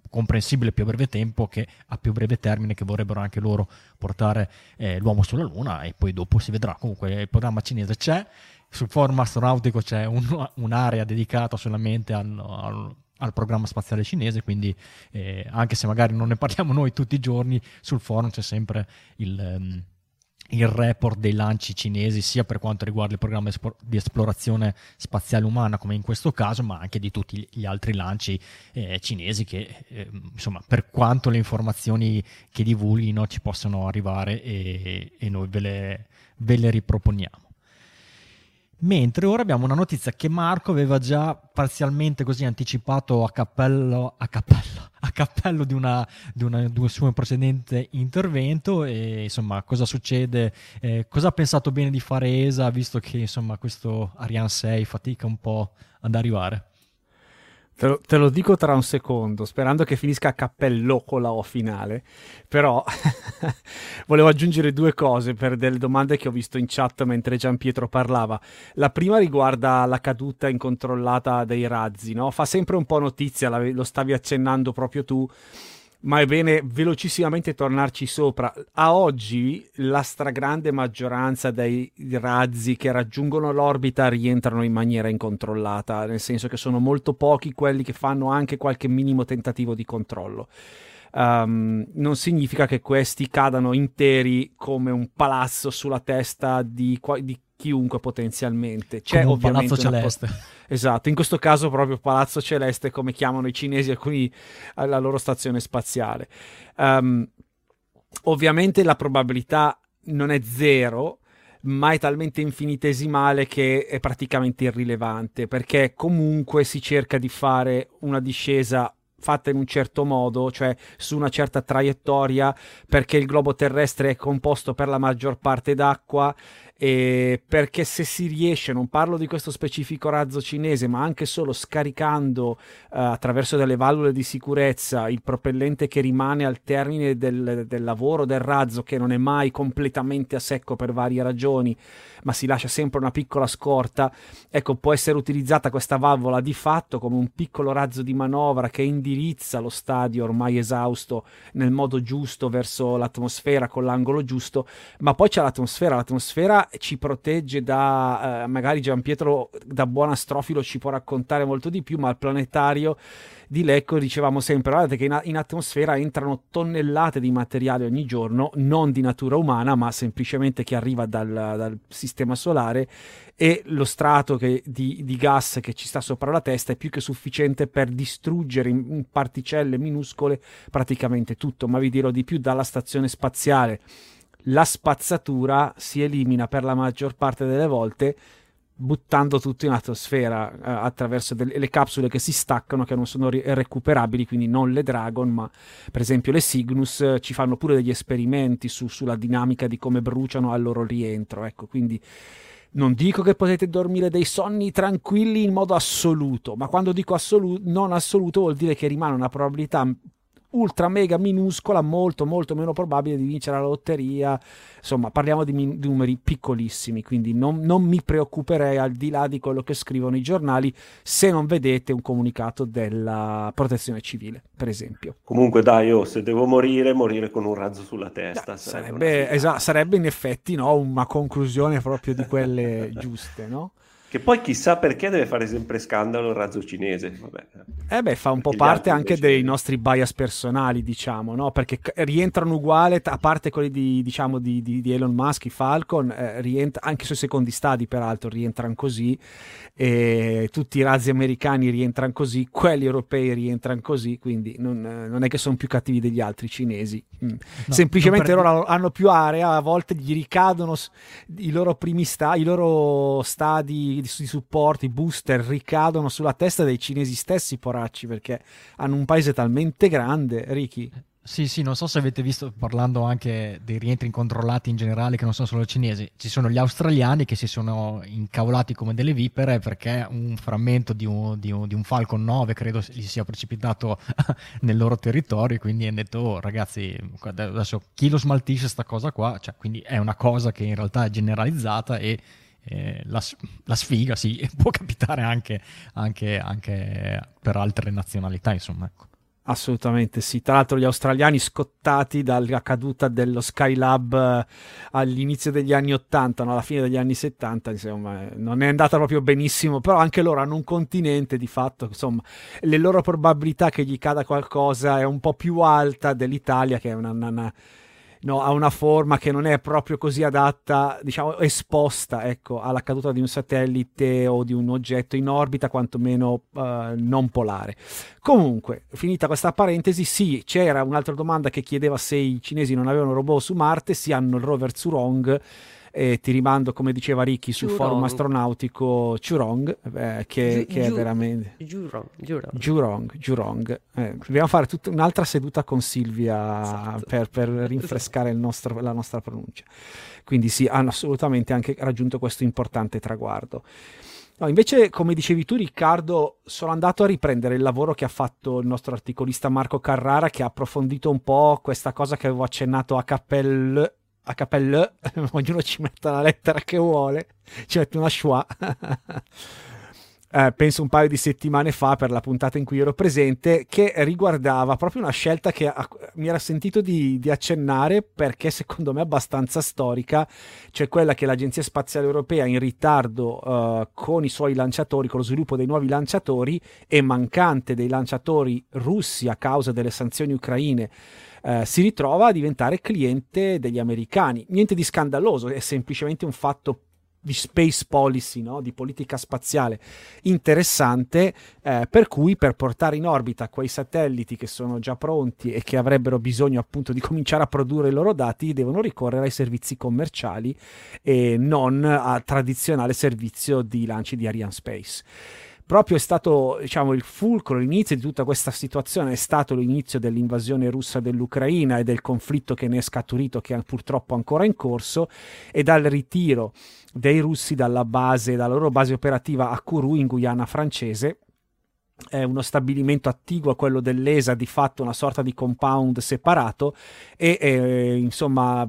comprensibile più a breve tempo che a più breve termine che vorrebbero anche loro portare eh, l'uomo sulla Luna e poi dopo si vedrà. Comunque il programma cinese c'è, sul forum astronautico c'è un, un'area dedicata solamente al, al, al, programma spaziale cinese, quindi eh, anche se magari non ne parliamo noi tutti i giorni, sul forum c'è sempre il... Um, il report dei lanci cinesi sia per quanto riguarda il programma di esplorazione spaziale umana come in questo caso ma anche di tutti gli altri lanci eh, cinesi che eh, insomma per quanto le informazioni che divulghino ci possano arrivare e, e noi ve le, ve le riproponiamo Mentre ora abbiamo una notizia che Marco aveva già parzialmente così anticipato a cappello, a cappello, a cappello di, una, di, una, di un suo precedente intervento e insomma cosa succede, eh, cosa ha pensato bene di fare ESA visto che insomma questo Ariane 6 fatica un po' ad arrivare. Te lo, te lo, dico tra un secondo, sperando che finisca a cappello con la O finale. Però volevo aggiungere due cose per delle domande che ho visto in chat mentre Gian Pietro parlava. La prima riguarda la caduta incontrollata dei razzi, no? Fa sempre un po' notizia, lo stavi accennando proprio tu ma è bene velocissimamente tornarci sopra. A oggi la stragrande maggioranza dei razzi che raggiungono l'orbita rientrano in maniera incontrollata, nel senso che sono molto pochi quelli che fanno anche qualche minimo tentativo di controllo. Um, non significa che questi cadano interi come un palazzo sulla testa di, di chiunque potenzialmente. C'è come un palazzo celeste. Po- esatto, in questo caso proprio palazzo celeste come chiamano i cinesi alcuni alla loro stazione spaziale. Um, ovviamente la probabilità non è zero, ma è talmente infinitesimale che è praticamente irrilevante, perché comunque si cerca di fare una discesa fatta in un certo modo, cioè su una certa traiettoria, perché il globo terrestre è composto per la maggior parte d'acqua e perché se si riesce, non parlo di questo specifico razzo cinese, ma anche solo scaricando uh, attraverso delle valvole di sicurezza il propellente che rimane al termine del, del, lavoro del razzo, che non è mai completamente a secco per varie ragioni, ma si lascia sempre una piccola scorta, ecco, può essere utilizzata questa valvola di fatto come un piccolo razzo di manovra che indirizza lo stadio ormai esausto nel modo giusto verso l'atmosfera con l'angolo giusto, ma poi c'è l'atmosfera, l'atmosfera ci protegge da, eh, magari Giampietro da buon astrofilo ci può raccontare molto di più, ma il planetario di Lecco dicevamo sempre, guardate che in, in, atmosfera entrano tonnellate di materiale ogni giorno, non di natura umana, ma semplicemente che arriva dal, dal sistema solare e lo strato che, di, di, gas che ci sta sopra la testa è più che sufficiente per distruggere in, in particelle minuscole praticamente tutto, ma vi dirò di più dalla stazione spaziale la spazzatura si elimina per la maggior parte delle volte buttando tutto in atmosfera eh, attraverso delle, le capsule che si staccano che non sono ri- recuperabili quindi non le Dragon ma per esempio le Cygnus eh, ci fanno pure degli esperimenti su, sulla dinamica di come bruciano al loro rientro ecco quindi non dico che potete dormire dei sonni tranquilli in modo assoluto ma quando dico assoluto non assoluto vuol dire che rimane una probabilità ultra mega minuscola, molto molto meno probabile di vincere la lotteria. Insomma, parliamo di, min- di numeri piccolissimi, quindi non, non, mi preoccuperei al di là di quello che scrivono i giornali se non vedete un comunicato della protezione civile, per esempio. Comunque dai, io se devo morire, morire con un razzo sulla testa. Da, sarebbe, esatto, sarebbe in effetti no, una conclusione proprio di quelle giuste, no? Che poi chissà perché deve fare sempre scandalo il razzo cinese. Vabbè. Eh beh, fa un po' parte anche invece... dei nostri bias personali, diciamo, no? Perché rientrano uguali, a parte quelli di, diciamo, di, di, di Elon Musk, i Falcon, eh, rientra, anche sui secondi stadi, peraltro, rientrano così. E tutti i razzi americani rientrano così, quelli europei rientrano così, quindi non, non è che sono più cattivi degli altri cinesi. Mm. No, Semplicemente loro hanno più area, a volte gli ricadono i loro primi stadi, i loro stadi di, di supporto, i booster ricadono sulla testa dei cinesi stessi, poracci, perché hanno un paese talmente grande, Ricky. Sì, sì, non so se avete visto, parlando anche dei rientri incontrollati in generale, che non sono solo cinesi, ci sono gli australiani che si sono incavolati come delle vipere perché un frammento di un, di un, di un Falcon 9 credo gli sia precipitato nel loro territorio, quindi hanno detto, oh, ragazzi, adesso chi lo smaltisce sta cosa qua? Cioè, quindi è una cosa che in realtà è generalizzata e eh, la, la, sfiga sì, può capitare anche, anche, anche, per altre nazionalità, insomma. Ecco. Assolutamente sì. Tra l'altro, gli australiani scottati dalla caduta dello Skylab eh, all'inizio degli anni 80, no? alla fine degli anni 70, insomma, eh, non è andata proprio benissimo. Però anche loro hanno un continente di fatto, insomma, le loro probabilità che gli cada qualcosa è un po' più alta dell'Italia, che è una, una no, ha una forma che non è proprio così adatta, diciamo, esposta ecco, alla caduta di un satellite o di un oggetto in orbita, quantomeno uh, non polare. Comunque, finita questa parentesi, sì, c'era un'altra domanda che chiedeva se i cinesi non avevano robot su Marte, sì hanno il rover Zhurong e ti rimando, come diceva Ricky, sul Jurong. forum astronautico Churong, eh, che, Giu, che è veramente... Jurong. Jurong, Jurong. Eh, dobbiamo fare tutta un'altra seduta con Silvia esatto. per, per, rinfrescare nostro, la nostra pronuncia. Quindi sì, hanno assolutamente anche raggiunto questo importante traguardo. No, invece, come dicevi tu, Riccardo, sono andato a riprendere il lavoro che ha fatto il nostro articolista Marco Carrara, che ha approfondito un po' questa cosa che avevo accennato a cappelle a cappello, ognuno ci mette la lettera che vuole, ci mette una schwa. eh, penso un paio di settimane fa per la puntata in cui ero presente, che riguardava proprio una scelta che a, mi era sentito di, di, accennare perché secondo me è abbastanza storica, cioè quella che l'Agenzia Spaziale Europea in ritardo uh, con i suoi lanciatori, con lo sviluppo dei nuovi lanciatori e mancante dei lanciatori russi a causa delle sanzioni ucraine. Uh, si ritrova a diventare cliente degli americani. Niente di scandaloso, è semplicemente un fatto di space policy, no? di politica spaziale interessante, eh, per cui per portare in orbita quei satelliti che sono già pronti e che avrebbero bisogno appunto di cominciare a produrre i loro dati, devono ricorrere ai servizi commerciali e non al tradizionale servizio di lanci di Ariane Space proprio è stato diciamo, il fulcro, l'inizio di tutta questa situazione è stato l'inizio dell'invasione russa dell'Ucraina e del conflitto che ne è scaturito, che è purtroppo ancora in corso, e dal ritiro dei russi dalla base, dalla loro base operativa a Kourou in Guyana francese è uno stabilimento attiguo a quello dell'ESA, di fatto una sorta di compound separato e eh, insomma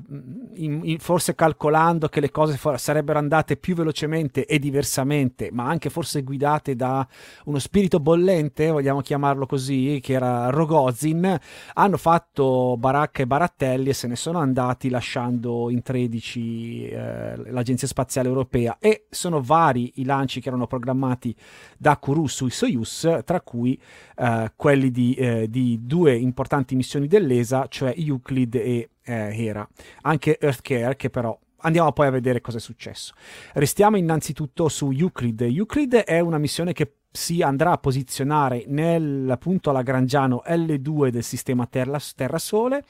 in, in, forse calcolando che le cose for- sarebbero andate più velocemente e diversamente, ma anche forse guidate da uno spirito bollente, vogliamo chiamarlo così, che era Rogozin, hanno fatto baracca e barattelli e se ne sono andati lasciando in 13 eh, l'Agenzia Spaziale Europea e sono vari i lanci che erano programmati da Kourou sui Soyuz tra cui eh, quelli di, eh, di, due importanti missioni dell'ESA, cioè Euclid e eh, Hera. Anche Earthcare, che però andiamo poi a vedere cosa è successo. Restiamo innanzitutto su Euclid. Euclid è una missione che si andrà a posizionare nel punto lagrangiano L2 del sistema Terra-Sole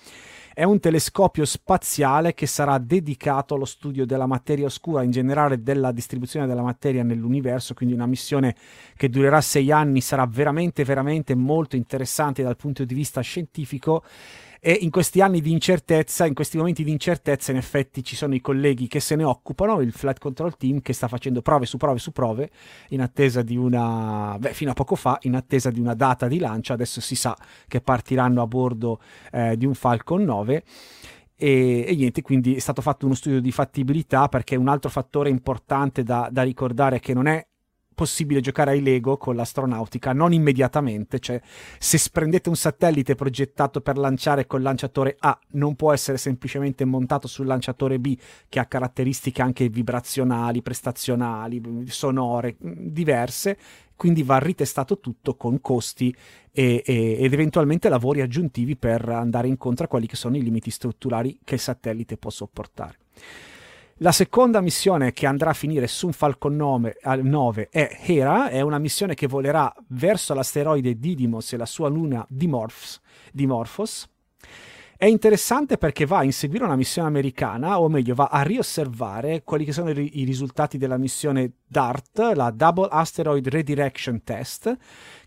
è un telescopio spaziale che sarà dedicato allo studio della materia oscura, in generale della distribuzione della materia nell'universo, quindi una missione che durerà sei anni, sarà veramente, veramente molto interessante dal punto di vista scientifico e in questi anni di incertezza, in questi momenti di incertezza, in effetti ci sono i colleghi che se ne occupano, il Flight Control Team che sta facendo prove su prove su prove, in attesa di una, beh, fino a poco fa, in attesa di una data di lancio, adesso si sa che partiranno a bordo eh, di un Falcon 9. E, e, niente, quindi è stato fatto uno studio di fattibilità perché un altro fattore importante da, da ricordare che non è possibile giocare ai Lego con l'astronautica, non immediatamente, cioè se prendete un satellite progettato per lanciare col lanciatore A, non può essere semplicemente montato sul lanciatore B che ha caratteristiche anche vibrazionali, prestazionali, sonore diverse, quindi va ritestato tutto con costi e, e, ed eventualmente lavori aggiuntivi per andare incontro a quelli che sono i limiti strutturali che il satellite può sopportare. La seconda missione che andrà a finire su un Falcon 9, 9 è Hera, è una missione che volerà verso l'asteroide Didymos e la sua luna Dimorphos. Dimorphos. È interessante perché va a inseguire una missione americana, o meglio, va a riosservare quelli che sono i, risultati della missione DART, la Double Asteroid Redirection Test,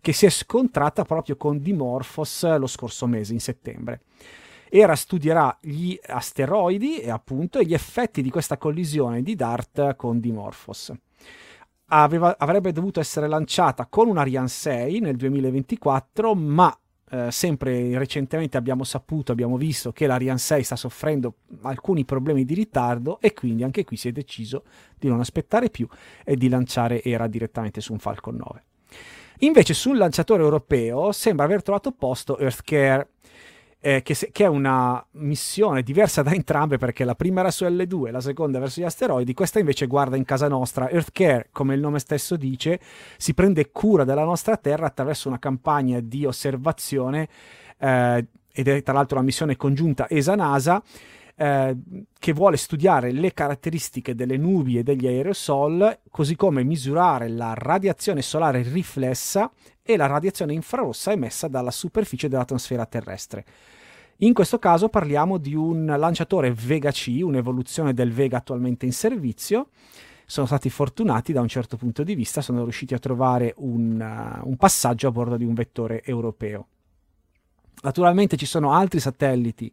che si è scontrata proprio con Dimorphos lo scorso mese, in settembre. ERA studierà gli asteroidi e appunto gli effetti di questa collisione di DART con Dimorphos. Aveva, avrebbe dovuto essere lanciata con un Ariane 6 nel 2024, ma eh, sempre recentemente abbiamo saputo, abbiamo visto che l'Ariane 6 sta soffrendo alcuni problemi di ritardo e quindi anche qui si è deciso di non aspettare più e di lanciare ERA direttamente su un Falcon 9. Invece sul lanciatore europeo sembra aver trovato posto EarthCare eh, che, se, che, è una missione diversa da entrambe perché la prima era su L2 la seconda verso gli asteroidi, questa invece guarda in casa nostra. Earthcare, come il nome stesso dice, si prende cura della nostra Terra attraverso una campagna di osservazione eh, ed è tra l'altro una missione congiunta ESA-NASA. Eh, che vuole studiare le caratteristiche delle nubi e degli aerosol, così come misurare la radiazione solare riflessa e la radiazione infrarossa emessa dalla superficie dell'atmosfera terrestre. In questo caso parliamo di un lanciatore Vega C, un'evoluzione del Vega attualmente in servizio. Sono stati fortunati da un certo punto di vista, sono riusciti a trovare un, uh, un passaggio a bordo di un vettore europeo. Naturalmente ci sono altri satelliti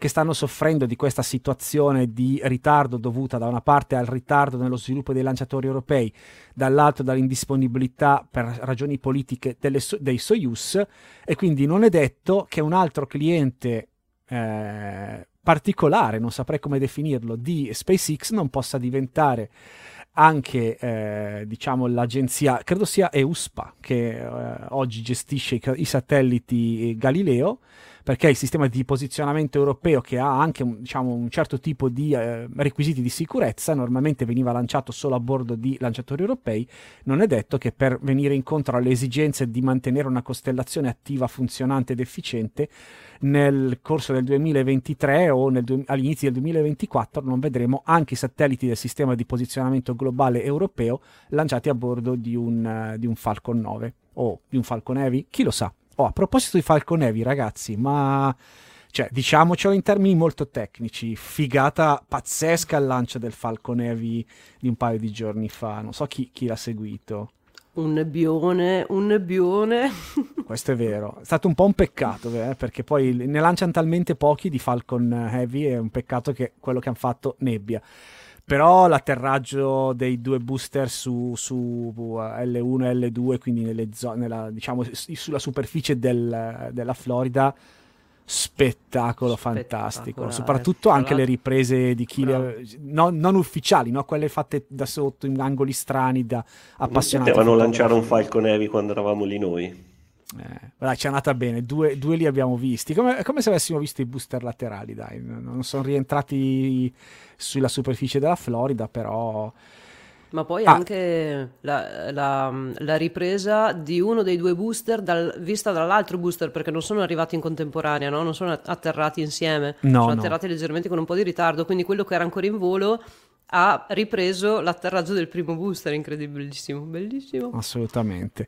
che stanno soffrendo di questa situazione di ritardo dovuta da una parte al ritardo nello sviluppo dei lanciatori europei, dall'altro dall'indisponibilità per ragioni politiche delle, dei Soyuz e quindi non è detto che un altro cliente eh, particolare, non saprei come definirlo, di SpaceX non possa diventare anche eh, diciamo, l'agenzia, credo sia EUSPA, che eh, oggi gestisce i, i satelliti Galileo, perché il sistema di posizionamento europeo che ha anche diciamo, un certo tipo di eh, requisiti di sicurezza, normalmente veniva lanciato solo a bordo di lanciatori europei, non è detto che per venire incontro alle esigenze di mantenere una costellazione attiva, funzionante ed efficiente, nel corso del 2023 o nel, all'inizio del 2024 non vedremo anche i satelliti del sistema di posizionamento globale europeo lanciati a bordo di un, uh, di un Falcon 9 o di un Falcon Heavy, chi lo sa. Oh, a proposito di Falcon Heavy, ragazzi, ma cioè, diciamocelo in termini molto tecnici, figata pazzesca il lancio del Falcon Heavy di un paio di giorni fa. Non so chi, chi l'ha seguito. Un nebbione, un nebbione. Questo è vero. È stato un po' un peccato, eh, perché poi ne lanciano talmente pochi di Falcon Heavy, è un peccato che quello che hanno fatto nebbia però l'atterraggio dei due booster su, su L1 e L2, quindi nelle zone, nella, diciamo, sulla superficie del, della Florida, spettacolo fantastico. Soprattutto anche le riprese di chi le, no, non ufficiali, no? quelle fatte da sotto in angoli strani da appassionati. Potevano lanciare un Falcon Heavy quando eravamo lì noi. Eh, dai, ci è andata bene, due, due, li abbiamo visti. Come, come, se avessimo visto i booster laterali, dai. Non sono rientrati sulla superficie della Florida, però... Ma poi ah. anche la, la, la, ripresa di uno dei due booster dal, vista dall'altro booster, perché non sono arrivati in contemporanea, no? non sono atterrati insieme, no, sono atterrati leggermente con un po' di ritardo, quindi quello che era ancora in volo ha ripreso l'atterraggio del primo booster, incredibilissimo, bellissimo. Assolutamente.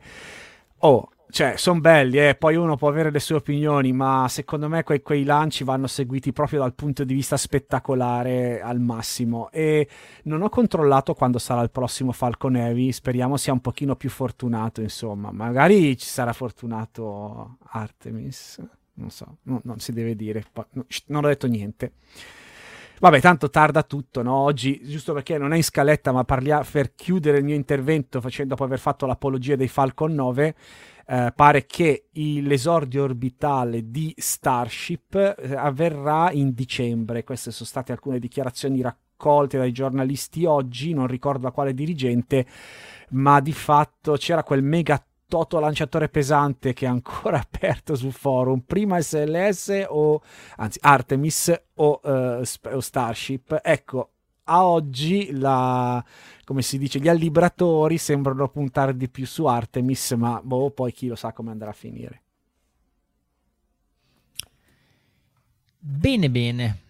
Oh, cioè, sono belli, eh. poi uno può avere le sue opinioni, ma secondo me quei, quei, lanci vanno seguiti proprio dal punto di vista spettacolare al massimo. E non ho controllato quando sarà il prossimo Falcon Heavy, speriamo sia un pochino più fortunato, insomma. Magari ci sarà fortunato Artemis, non so, no, non si deve dire, non ho detto niente. Vabbè, tanto tarda tutto, no? Oggi, giusto perché non è in scaletta, ma parliamo per chiudere il mio intervento facendo dopo aver fatto l'apologia dei Falcon 9 eh, pare che l'esordio orbitale di Starship eh, avverrà in dicembre. Queste sono state alcune dichiarazioni raccolte dai giornalisti oggi, non ricordo a quale dirigente, ma di fatto c'era quel mega toto lanciatore pesante che è ancora aperto sul forum, prima SLS o anzi Artemis o, uh, o Starship. Ecco, a oggi la, come si dice, gli allibratori sembrano puntare di più su Artemis, ma boh, poi chi lo sa come andrà a finire. Bene, bene.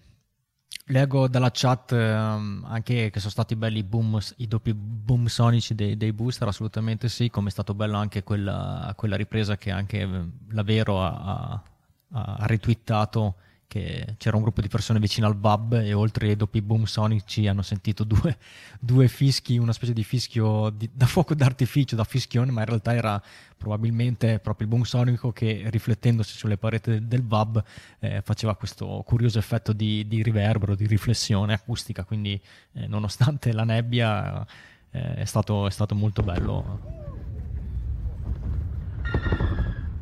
Leggo dalla chat um, anche che sono stati belli boom, i doppi boom sonici dei, dei, booster, assolutamente sì, come è stato bello anche quella, quella ripresa che anche eh, la Vero ha, ha, ha retweetato che c'era un gruppo di persone vicino al pub e oltre ai doppi boom sonici hanno sentito due, due fischi, una specie di fischio di, da fuoco d'artificio, da fischione, ma in realtà era probabilmente proprio il boom sonico che riflettendosi sulle pareti del, pub eh, faceva questo curioso effetto di, di, riverbero, di riflessione acustica, quindi eh, nonostante la nebbia eh, è, stato, è stato molto bello.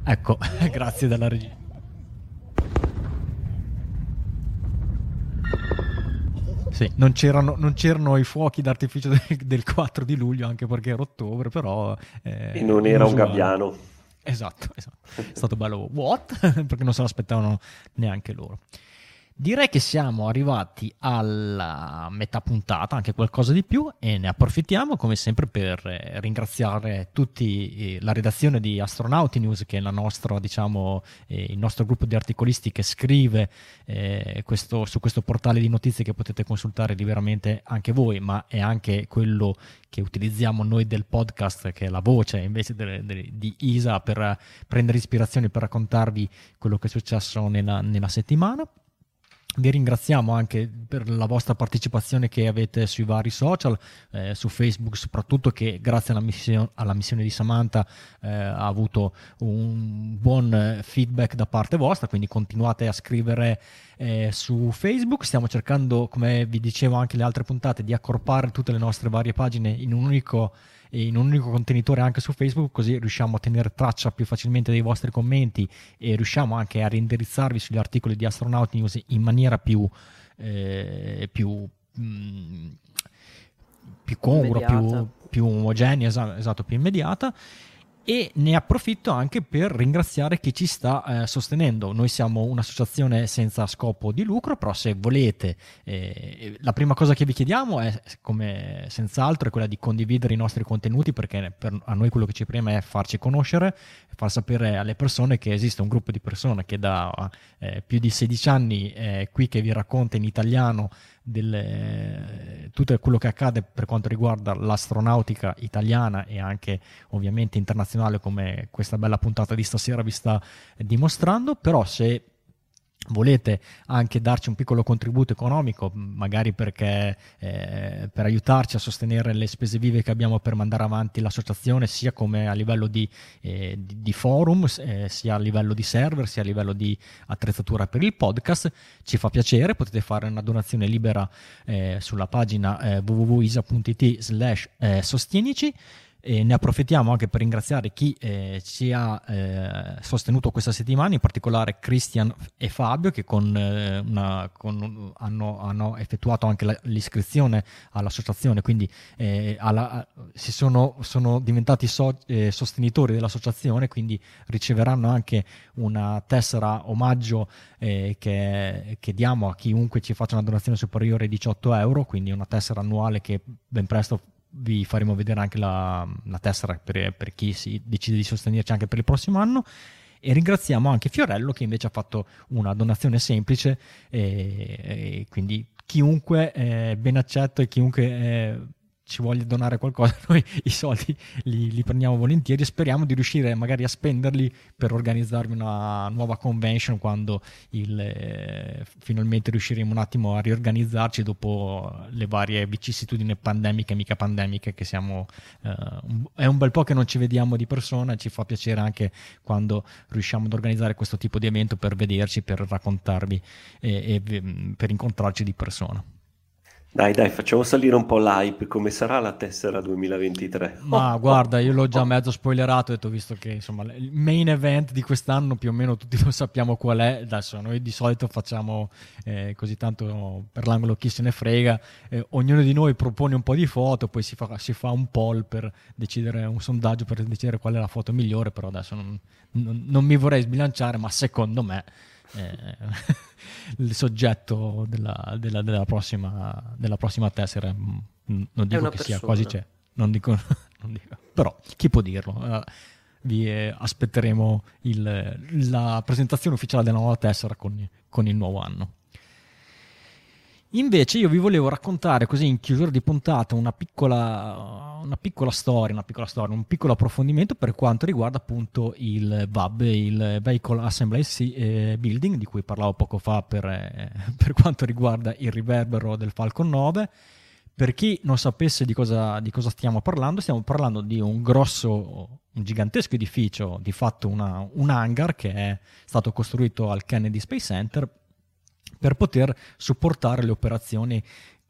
Ecco, grazie della regia. Sì, non c'erano, non c'erano, i fuochi d'artificio del, del, 4 di luglio, anche perché era ottobre, però... Eh, e non era un gabbiano. Esatto, esatto. È stato bello, what? perché non se l'aspettavano neanche loro. Direi che siamo arrivati alla metà puntata, anche qualcosa di più, e ne approfittiamo come sempre per eh, ringraziare tutti eh, la redazione di Astronauti News, che è nostra, diciamo, eh, il nostro gruppo di articolisti che scrive eh, questo, su questo portale di notizie che potete consultare liberamente anche voi, ma è anche quello che utilizziamo noi del podcast, che è la voce invece de, de, di Isa, per prendere ispirazione per raccontarvi quello che è successo nella, nella settimana. Vi ringraziamo anche per la vostra partecipazione che avete sui vari social, eh, su Facebook soprattutto che grazie alla, mission- alla missione di Samantha eh, ha avuto un buon feedback da parte vostra, quindi continuate a scrivere eh, su Facebook. Stiamo cercando, come vi dicevo anche le altre puntate, di accorpare tutte le nostre varie pagine in un unico in un unico contenitore anche su Facebook, così riusciamo a tenere traccia più facilmente dei vostri commenti e riusciamo anche a reindirizzarvi sugli articoli di Astronaut News in maniera più, eh, più, mh, mm, più congrua, più, più, omogenea, esatto, più immediata e ne approfitto anche per ringraziare chi ci sta eh, sostenendo. Noi siamo un'associazione senza scopo di lucro, però se volete, eh, la prima cosa che vi chiediamo è, come senz'altro, è quella di condividere i nostri contenuti perché per, a noi quello che ci preme è farci conoscere, far sapere alle persone che esiste un gruppo di persone che da eh, più di 16 anni è qui che vi racconta in italiano delle, tutto quello che accade per quanto riguarda l'astronautica italiana e anche ovviamente internazionale come questa bella puntata di stasera vi sta dimostrando, però se volete anche darci un piccolo contributo economico, magari perché eh, per aiutarci a sostenere le spese vive che abbiamo per mandare avanti l'associazione, sia come a livello di, eh, di, forum, eh, sia a livello di server, sia a livello di attrezzatura per il podcast, ci fa piacere, potete fare una donazione libera eh, sulla pagina eh, www.isa.it slash eh, sostienici e ne approfittiamo anche per ringraziare chi eh, ci ha eh, sostenuto questa settimana, in particolare Christian e Fabio che con, eh, una, con, hanno, hanno, effettuato anche la, l'iscrizione all'associazione, quindi eh, alla, si sono, sono diventati so, eh, sostenitori dell'associazione, quindi riceveranno anche una tessera omaggio eh, che, che, diamo a chiunque ci faccia una donazione superiore ai 18 euro, quindi una tessera annuale che ben presto vi faremo vedere anche la, la tessera per, per, chi decide di sostenerci anche per il prossimo anno. E ringraziamo anche Fiorello che invece ha fatto una donazione semplice e, e quindi chiunque è ben accetto e chiunque è ci voglia donare qualcosa, noi i soldi li, li, prendiamo volentieri e speriamo di riuscire magari a spenderli per organizzarvi una nuova convention quando il, eh, finalmente riusciremo un attimo a riorganizzarci dopo le varie vicissitudini pandemiche e mica pandemiche che siamo eh, è un bel po' che non ci vediamo di persona e ci fa piacere anche quando riusciamo ad organizzare questo tipo di evento per vederci, per raccontarvi e, e per incontrarci di persona. Dai, dai, facciamo salire un po' l'hype. Come sarà la tessera 2023? Ma guarda, io l'ho già mezzo spoilerato. Ho detto, visto che insomma, il main event di quest'anno più o meno tutti lo sappiamo qual è. Adesso noi di solito facciamo eh, così tanto per l'angolo chi se ne frega. Eh, ognuno di noi propone un po' di foto, poi si fa, si fa, un poll per decidere, un sondaggio per decidere qual è la foto migliore. Però adesso non, non, non mi vorrei sbilanciare, ma secondo me eh, il soggetto della, della, della, prossima, della, prossima, tessera. Mm, non dico che persona. sia quasi c'è, non dico, non dico. però chi può dirlo? Uh, vi eh, aspetteremo il, la presentazione ufficiale della nuova tessera con, con il nuovo anno. Invece io vi volevo raccontare così in chiusura di puntata una piccola, una piccola storia, una piccola storia, un piccolo approfondimento per quanto riguarda appunto il VAB, il Vehicle Assembly eh, Building, di cui parlavo poco fa per, eh, per, quanto riguarda il riverbero del Falcon 9. Per chi non sapesse di cosa, di cosa stiamo parlando, stiamo parlando di un grosso, un gigantesco edificio, di fatto una, un hangar che è stato costruito al Kennedy Space Center per poter supportare le operazioni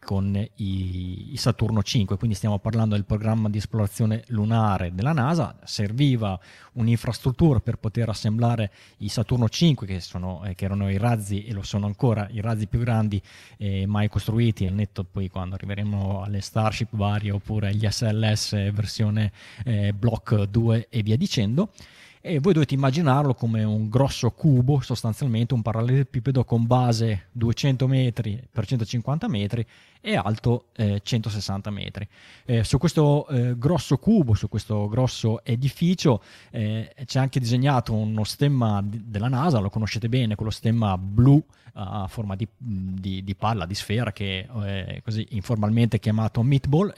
con i, i, Saturno 5, quindi stiamo parlando del programma di esplorazione lunare della NASA, serviva un'infrastruttura per poter assemblare i Saturno 5 che, sono, eh, che erano i razzi e lo sono ancora i razzi più grandi eh, mai costruiti, al netto poi quando arriveremo alle Starship varie oppure agli SLS versione eh, Block 2 e via dicendo e voi dovete immaginarlo come un grosso cubo, sostanzialmente un parallelepipedo con base 200 metri per 150 metri e alto eh, 160 metri. Eh, su questo eh, grosso cubo, su questo grosso edificio, eh, c'è anche disegnato uno stemma di, della NASA, lo conoscete bene, quello stemma blu a forma di, di, di palla, di sfera, che è eh, così informalmente chiamato meatball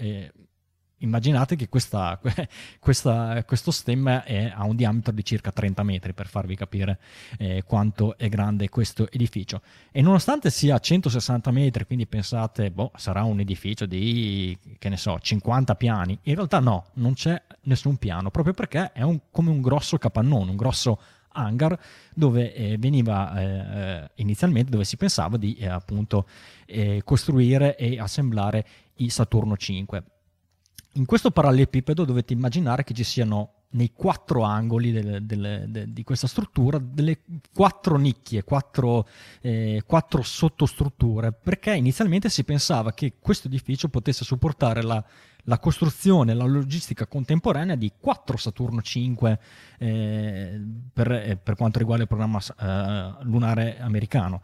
immaginate che questa, questa, questo stemma è, ha un diametro di circa 30 metri per farvi capire eh, quanto è grande questo edificio. E nonostante sia a 160 metri, quindi pensate, boh, sarà un edificio di, che ne so, 50 piani, in realtà no, non c'è nessun piano, proprio perché è un, come un grosso capannone, un grosso hangar dove eh, veniva eh, eh inizialmente dove si pensava di eh, appunto eh, costruire e assemblare i Saturno 5 in questo parallelepipedo dovete immaginare che ci siano nei quattro angoli del, del, de, di questa struttura delle quattro nicchie, quattro, eh, quattro, sottostrutture, perché inizialmente si pensava che questo edificio potesse supportare la, la costruzione, la logistica contemporanea di quattro Saturno 5 eh, per, eh, per, quanto riguarda il programma eh, lunare americano.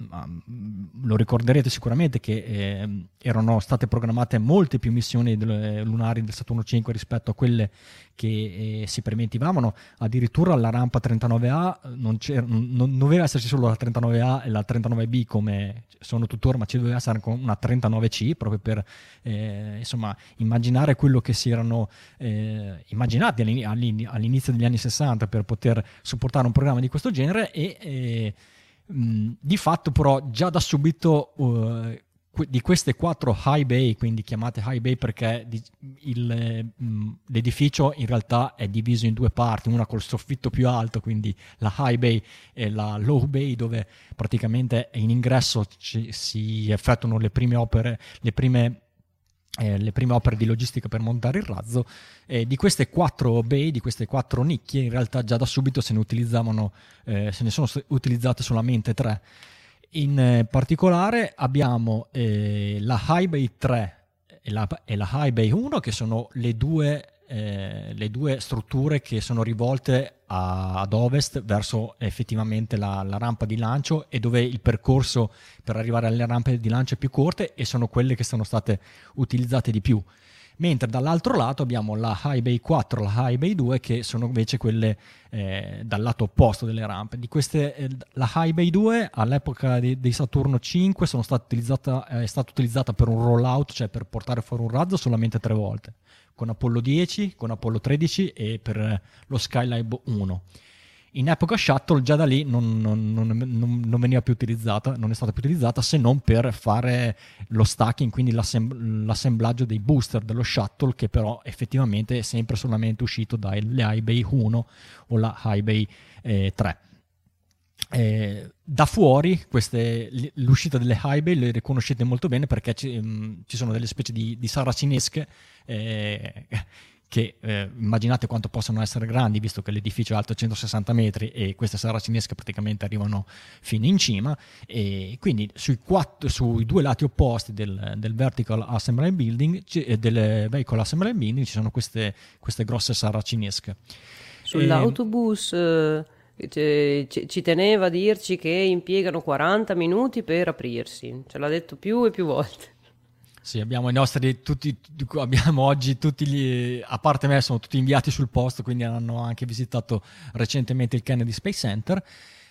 Mm, lo ricorderete sicuramente che eh, erano state programmate molte più missioni del, lunari del Saturno 5 rispetto a quelle che eh, si preventivano. Addirittura la rampa 39A non, non, doveva esserci solo la 39A e la 39B come sono tuttora, ma ci doveva essere anche una 39C proprio per eh, insomma, immaginare quello che si erano eh, immaginati all'inizio degli anni 60 per poter supportare un programma di questo genere e eh, mh, di fatto però già da subito uh, di queste quattro high bay, quindi chiamate high bay perché il, mh, l'edificio in realtà è diviso in due parti, una col soffitto più alto, quindi la high bay e la low bay dove praticamente in ingresso ci, si effettuano le prime opere, le prime eh, le prime opere di logistica per montare il razzo. Eh, di queste quattro bay, di queste quattro nicchie, in realtà già da subito se ne utilizzavano, eh, se ne sono utilizzate solamente tre. In eh, particolare abbiamo eh, la High Bay 3 e la, e la High Bay 1 che sono le due eh, le due strutture che sono rivolte a, ad ovest verso effettivamente la, la, rampa di lancio e dove il percorso per arrivare alle rampe di lancio è più corte e sono quelle che sono state utilizzate di più mentre dall'altro lato abbiamo la High Bay 4 e la High Bay 2 che sono invece quelle eh, dal lato opposto delle rampe. Di queste, eh, la High Bay 2 all'epoca di, dei Saturno 5 stata utilizzata, eh, è stata utilizzata per un rollout, cioè per portare fuori un razzo solamente tre volte con Apollo 10, con Apollo 13 e per lo Skylab 1. In epoca Shuttle già da lì non, non, non, non, veniva più utilizzata, non è stata più utilizzata se non per fare lo stacking, quindi l'assem- l'assemblaggio dei booster dello Shuttle che però effettivamente è sempre solamente uscito dalle High Bay 1 o la High Bay eh, 3. Eh, da fuori queste, l'uscita delle high bay le riconoscete molto bene perché ci, mh, mm, ci sono delle specie di, di saracinesche eh, che eh, immaginate quanto possono essere grandi visto che l'edificio è alto 160 metri e queste saracinesche praticamente arrivano fino in cima. E quindi sui, quattro, sui due lati opposti del, del Vertical Assembly Building e del Vehicle Assembly Building ci sono queste, queste grosse saracinesche sull'autobus e, ci, ci, teneva a dirci che impiegano 40 minuti per aprirsi, ce l'ha detto più e più volte. Sì, abbiamo i nostri, tutti, abbiamo oggi tutti gli, a parte me, sono tutti inviati sul posto, quindi hanno anche visitato recentemente il Kennedy Space Center.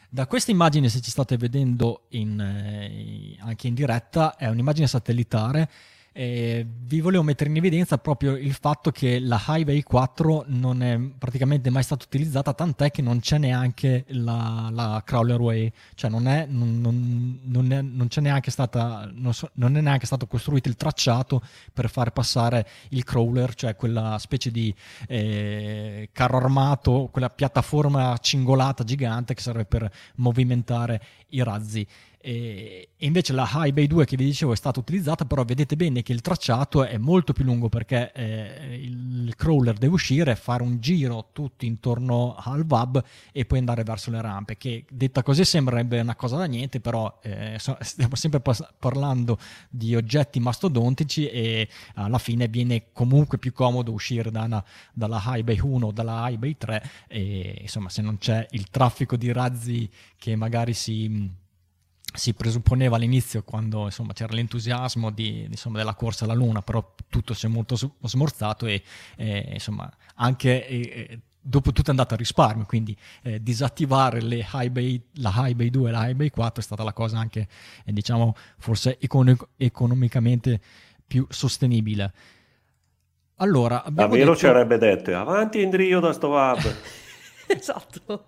Da questa immagine, se ci state vedendo in, eh, anche in diretta, è un'immagine satellitare eh, vi volevo mettere in evidenza proprio il fatto che la Highway 4 non è praticamente mai stata utilizzata, tant'è che non c'è neanche la, la Crawler Way, cioè non è, non, non, non, è, non c'è neanche stata, so, non è neanche stato costruito il tracciato per far passare il crawler, cioè quella specie di eh, carro armato, quella piattaforma cingolata gigante che serve per movimentare i razzi. E, invece la High Bay 2 che vi dicevo è stata utilizzata, però vedete bene che il tracciato è molto più lungo perché eh, il crawler deve uscire, fare un giro tutto intorno al VAB e poi andare verso le rampe, che detta così sembrerebbe una cosa da niente, però eh, stiamo sempre pas- parlando di oggetti mastodontici e alla fine viene comunque più comodo uscire da una, dalla High Bay 1 o dalla High Bay 3 e insomma se non c'è il traffico di razzi che magari si si presupponeva all'inizio quando insomma, c'era l'entusiasmo di, insomma, della corsa alla Luna, però tutto si è molto smorzato e, e insomma, anche e, dopo tutto è andato a risparmio, quindi eh, disattivare le high bay, la High Bay 2 e la High Bay 4 è stata la cosa anche, eh, diciamo, forse econ- economicamente più sostenibile. Allora, abbiamo Davvero detto... ci avrebbe detto, avanti Indrio da sto hub. esatto.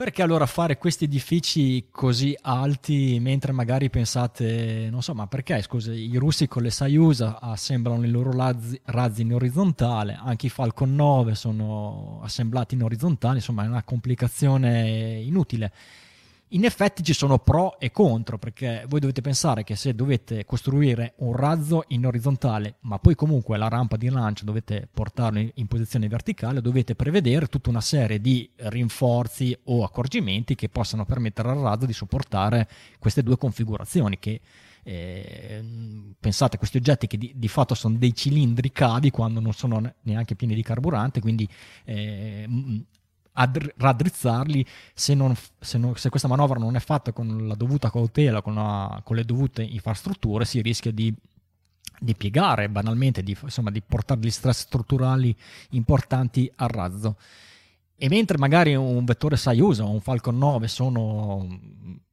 Perché allora fare questi edifici così alti mentre magari pensate, non so, ma perché scusa, i russi con le Soyuz assemblano i loro razzi, razzi, in orizzontale, anche i Falcon 9 sono assemblati in orizzontale, insomma è una complicazione inutile. In effetti ci sono pro e contro, perché voi dovete pensare che se dovete costruire un razzo in orizzontale, ma poi comunque la rampa di lancio dovete portarlo in posizione verticale, dovete prevedere tutta una serie di rinforzi o accorgimenti che possano permettere al razzo di supportare queste due configurazioni che eh, pensate a questi oggetti che di, di, fatto sono dei cilindri cavi quando non sono neanche pieni di carburante, quindi eh, ad, raddrizzarli se, non, se, non, se, questa manovra non è fatta con la dovuta cautela, con, la, con le dovute infrastrutture, si rischia di, di piegare banalmente, di, insomma, di portare degli stress strutturali importanti al razzo. E mentre magari un vettore Soyuz o un Falcon 9 sono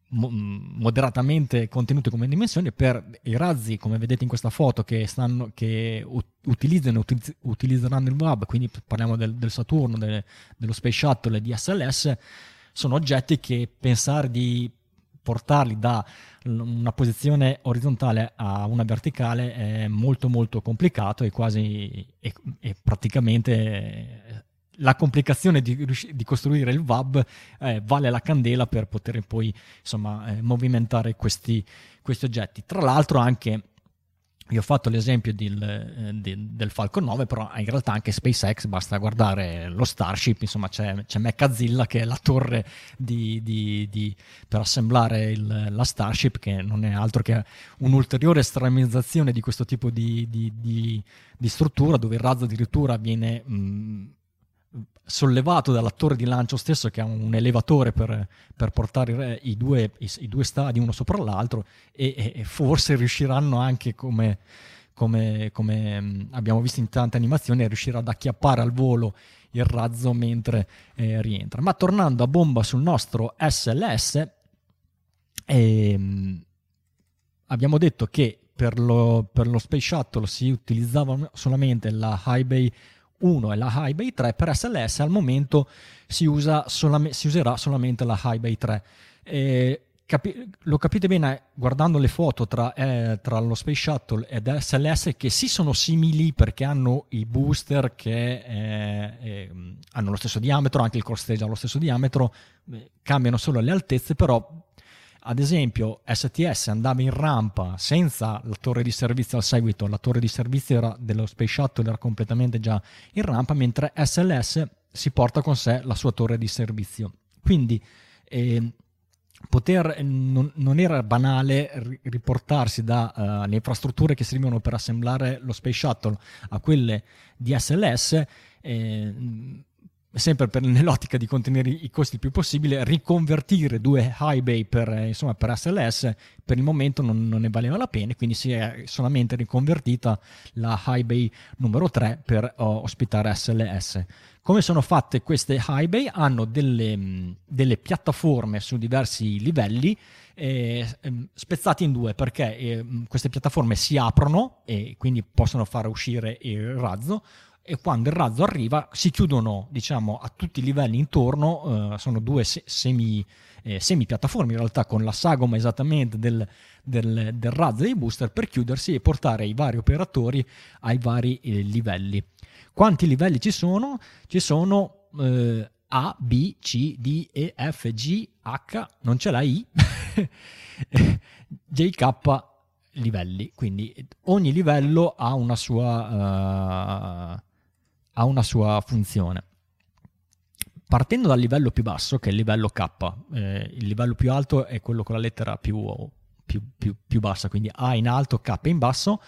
moderatamente contenuti come dimensioni per i razzi come vedete in questa foto che, stanno, che utilizzano utilizz- utilizzeranno il web quindi parliamo del, del Saturno del, dello Space Shuttle e di SLS sono oggetti che pensare di portarli da una posizione orizzontale a una verticale è molto molto complicato e quasi e, e praticamente la complicazione di, di, costruire il VAB eh, vale la candela per poter poi insomma, eh, movimentare questi, questi, oggetti. Tra l'altro anche, vi ho fatto l'esempio del, eh, del, del, Falcon 9, però in realtà anche SpaceX, basta guardare lo Starship, insomma c'è, c'è Mechazzilla che è la torre di, di, per assemblare il, la Starship, che non è altro che un'ulteriore estremizzazione di questo tipo di, struttura, dove il razzo addirittura viene... Mh, sollevato dalla torre di lancio stesso che ha un elevatore per, per portare i due, i, i due, stadi uno sopra l'altro e, e forse riusciranno anche come, come, come, abbiamo visto in tante animazioni a riuscire ad acchiappare al volo il razzo mentre eh, rientra. Ma tornando a bomba sul nostro SLS ehm, abbiamo detto che per lo, per lo Space Shuttle si utilizzava solamente la High Bay 1 e la High Bay 3, per SLS al momento si, usa solame, si userà solamente la High Bay 3. E capi- lo capite bene guardando le foto tra, eh, tra, lo Space Shuttle ed SLS che sì sono simili perché hanno i booster che eh, eh, hanno lo stesso diametro, anche il cross stage ha lo stesso diametro, eh, cambiano solo le altezze, però ad esempio STS andava in rampa senza la torre di servizio al seguito, la torre di servizio era, dello Space Shuttle era completamente già in rampa, mentre SLS si porta con sé la sua torre di servizio. Quindi eh, poter, non, non, era banale riportarsi dalle uh, infrastrutture che servivano per assemblare lo Space Shuttle a quelle di SLS. Eh, sempre per, nell'ottica di contenere i costi il più possibile, riconvertire due high bay per, eh, insomma, per SLS per il momento non, non, ne valeva la pena, quindi si è solamente riconvertita la high bay numero 3 per oh, ospitare SLS. Come sono fatte queste high bay? Hanno delle, delle piattaforme su diversi livelli eh, spezzati in due perché eh, queste piattaforme si aprono e quindi possono far uscire il razzo e quando il razzo arriva si chiudono diciamo a tutti i livelli intorno eh, sono due se- semi, eh, semi piattaforme in realtà con la sagoma esattamente del, del, del razzo dei booster per chiudersi e portare i vari operatori ai vari eh, livelli. Quanti livelli ci sono? ci sono eh, A, B, C, D, E, F, G, H non c'è la I J, K livelli. Quindi ogni livello ha una sua uh, ha una sua funzione. Partendo dal livello più basso, che è il livello K, eh, il livello più alto è quello con la lettera più, più, più, più bassa, quindi A in alto, K in basso.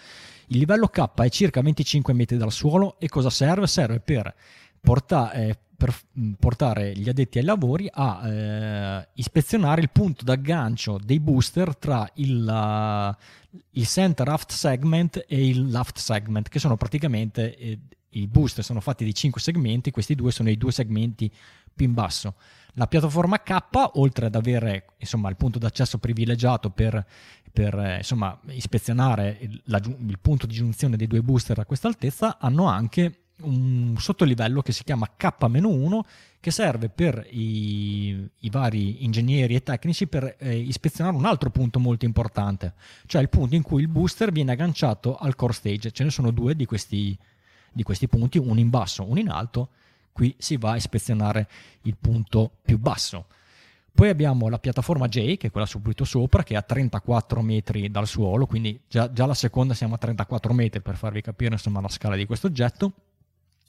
Il livello K è circa 25 metri dal suolo e cosa serve? Serve per, porta, eh, per mm, portare gli addetti ai lavori a eh, ispezionare il punto d'aggancio dei booster tra il, uh, il center aft segment e il aft segment, che sono praticamente eh, i booster sono fatti di 5 segmenti, questi due sono i due segmenti più in basso. La piattaforma K, oltre ad avere insomma, il punto d'accesso privilegiato per, per eh, insomma, ispezionare il, la, il, punto di giunzione dei due booster a questa altezza, hanno anche un sottolivello che si chiama K-1 che serve per i, i, vari ingegneri e tecnici per eh, ispezionare un altro punto molto importante, cioè il punto in cui il booster viene agganciato al core stage. Ce ne sono due di questi di questi punti, uno in basso, uno in alto, qui si va a ispezionare il punto più basso. Poi abbiamo la piattaforma J, che è quella subito sopra, che è a 34 metri dal suolo, quindi già, già la seconda siamo a 34 metri per farvi capire insomma, la scala di questo oggetto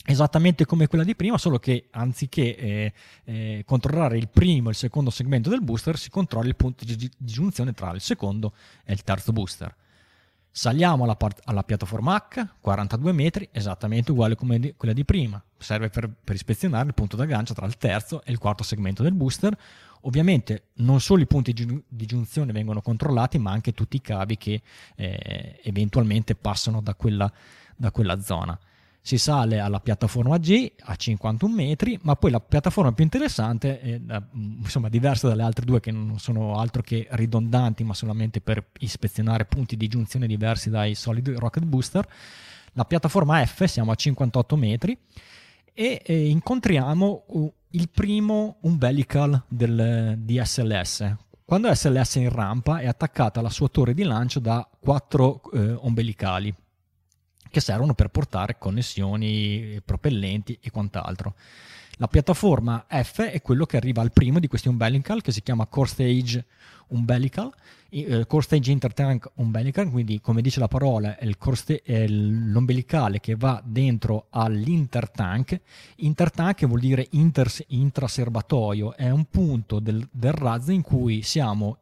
esattamente come quella di prima, solo che anziché eh, eh, controllare il primo e il secondo segmento del booster, si controlla il punto di, di giunzione tra il secondo e il terzo booster. Saliamo alla, part- alla, piattaforma H, 42 metri, esattamente uguale come di- quella di prima. Serve per, per, ispezionare il punto d'aggancio tra il terzo e il quarto segmento del booster. Ovviamente non solo i punti di, di giunzione vengono controllati, ma anche tutti i cavi che eh, eventualmente passano da quella, da quella zona si sale alla piattaforma G a 51 metri, ma poi la piattaforma più interessante, è, insomma diversa dalle altre due che non sono altro che ridondanti, ma solamente per ispezionare punti di giunzione diversi dai solid rocket booster, la piattaforma F siamo a 58 metri e, e incontriamo il primo umbilical del, di SLS. Quando SLS è in rampa è attaccata alla sua torre di lancio da quattro eh, ombelicali che servono per portare connessioni, propellenti e quant'altro. La piattaforma F è quello che arriva al primo di questi umbilical che si chiama Core Stage Umbilical, eh, Core Stage Intertank Umbilical, quindi come dice la parola è, sta- è l'ombelicale che va dentro all'intertank. Intertank vuol dire inter- intraserbatoio, è un punto del, del razzo in cui siamo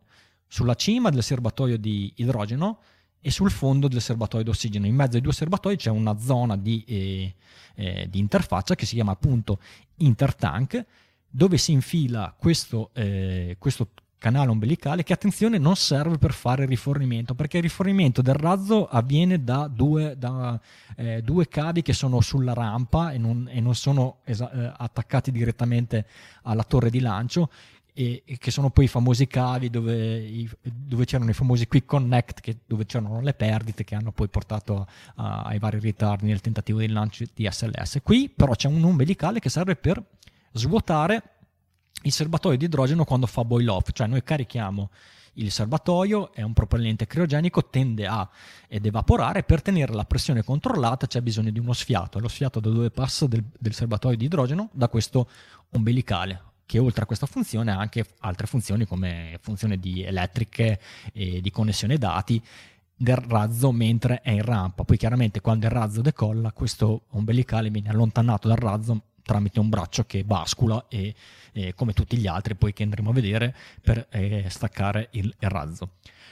sulla cima del serbatoio di idrogeno e sul fondo del serbatoio d'ossigeno. In mezzo ai due serbatoi c'è una zona di, eh, eh, di interfaccia che si chiama appunto intertank, dove si infila questo, eh, questo canale ombelicale che attenzione non serve per fare rifornimento perché il rifornimento del razzo avviene da due, da, eh, due cavi che sono sulla rampa e non, e non sono esa- eh, attaccati direttamente alla torre di lancio e, che sono poi i famosi cavi dove, i, dove c'erano i famosi quick connect che, dove c'erano le perdite che hanno poi portato a, ai vari ritardi nel tentativo di lancio di SLS. Qui però c'è un umbilicale che serve per svuotare il serbatoio di idrogeno quando fa boil off, cioè noi carichiamo il serbatoio, è un propellente criogenico, tende a ed evaporare, per tenere la pressione controllata c'è bisogno di uno sfiato, lo sfiato da dove passa del, del serbatoio di idrogeno? Da questo umbilicale che oltre a questa funzione ha anche altre funzioni come funzioni di elettriche e di connessione dati del razzo mentre è in rampa. Poi chiaramente quando il razzo decolla questo ombelicale viene allontanato dal razzo tramite un braccio che bascula e, e come tutti gli altri poi che andremo a vedere per eh, staccare il, il razzo.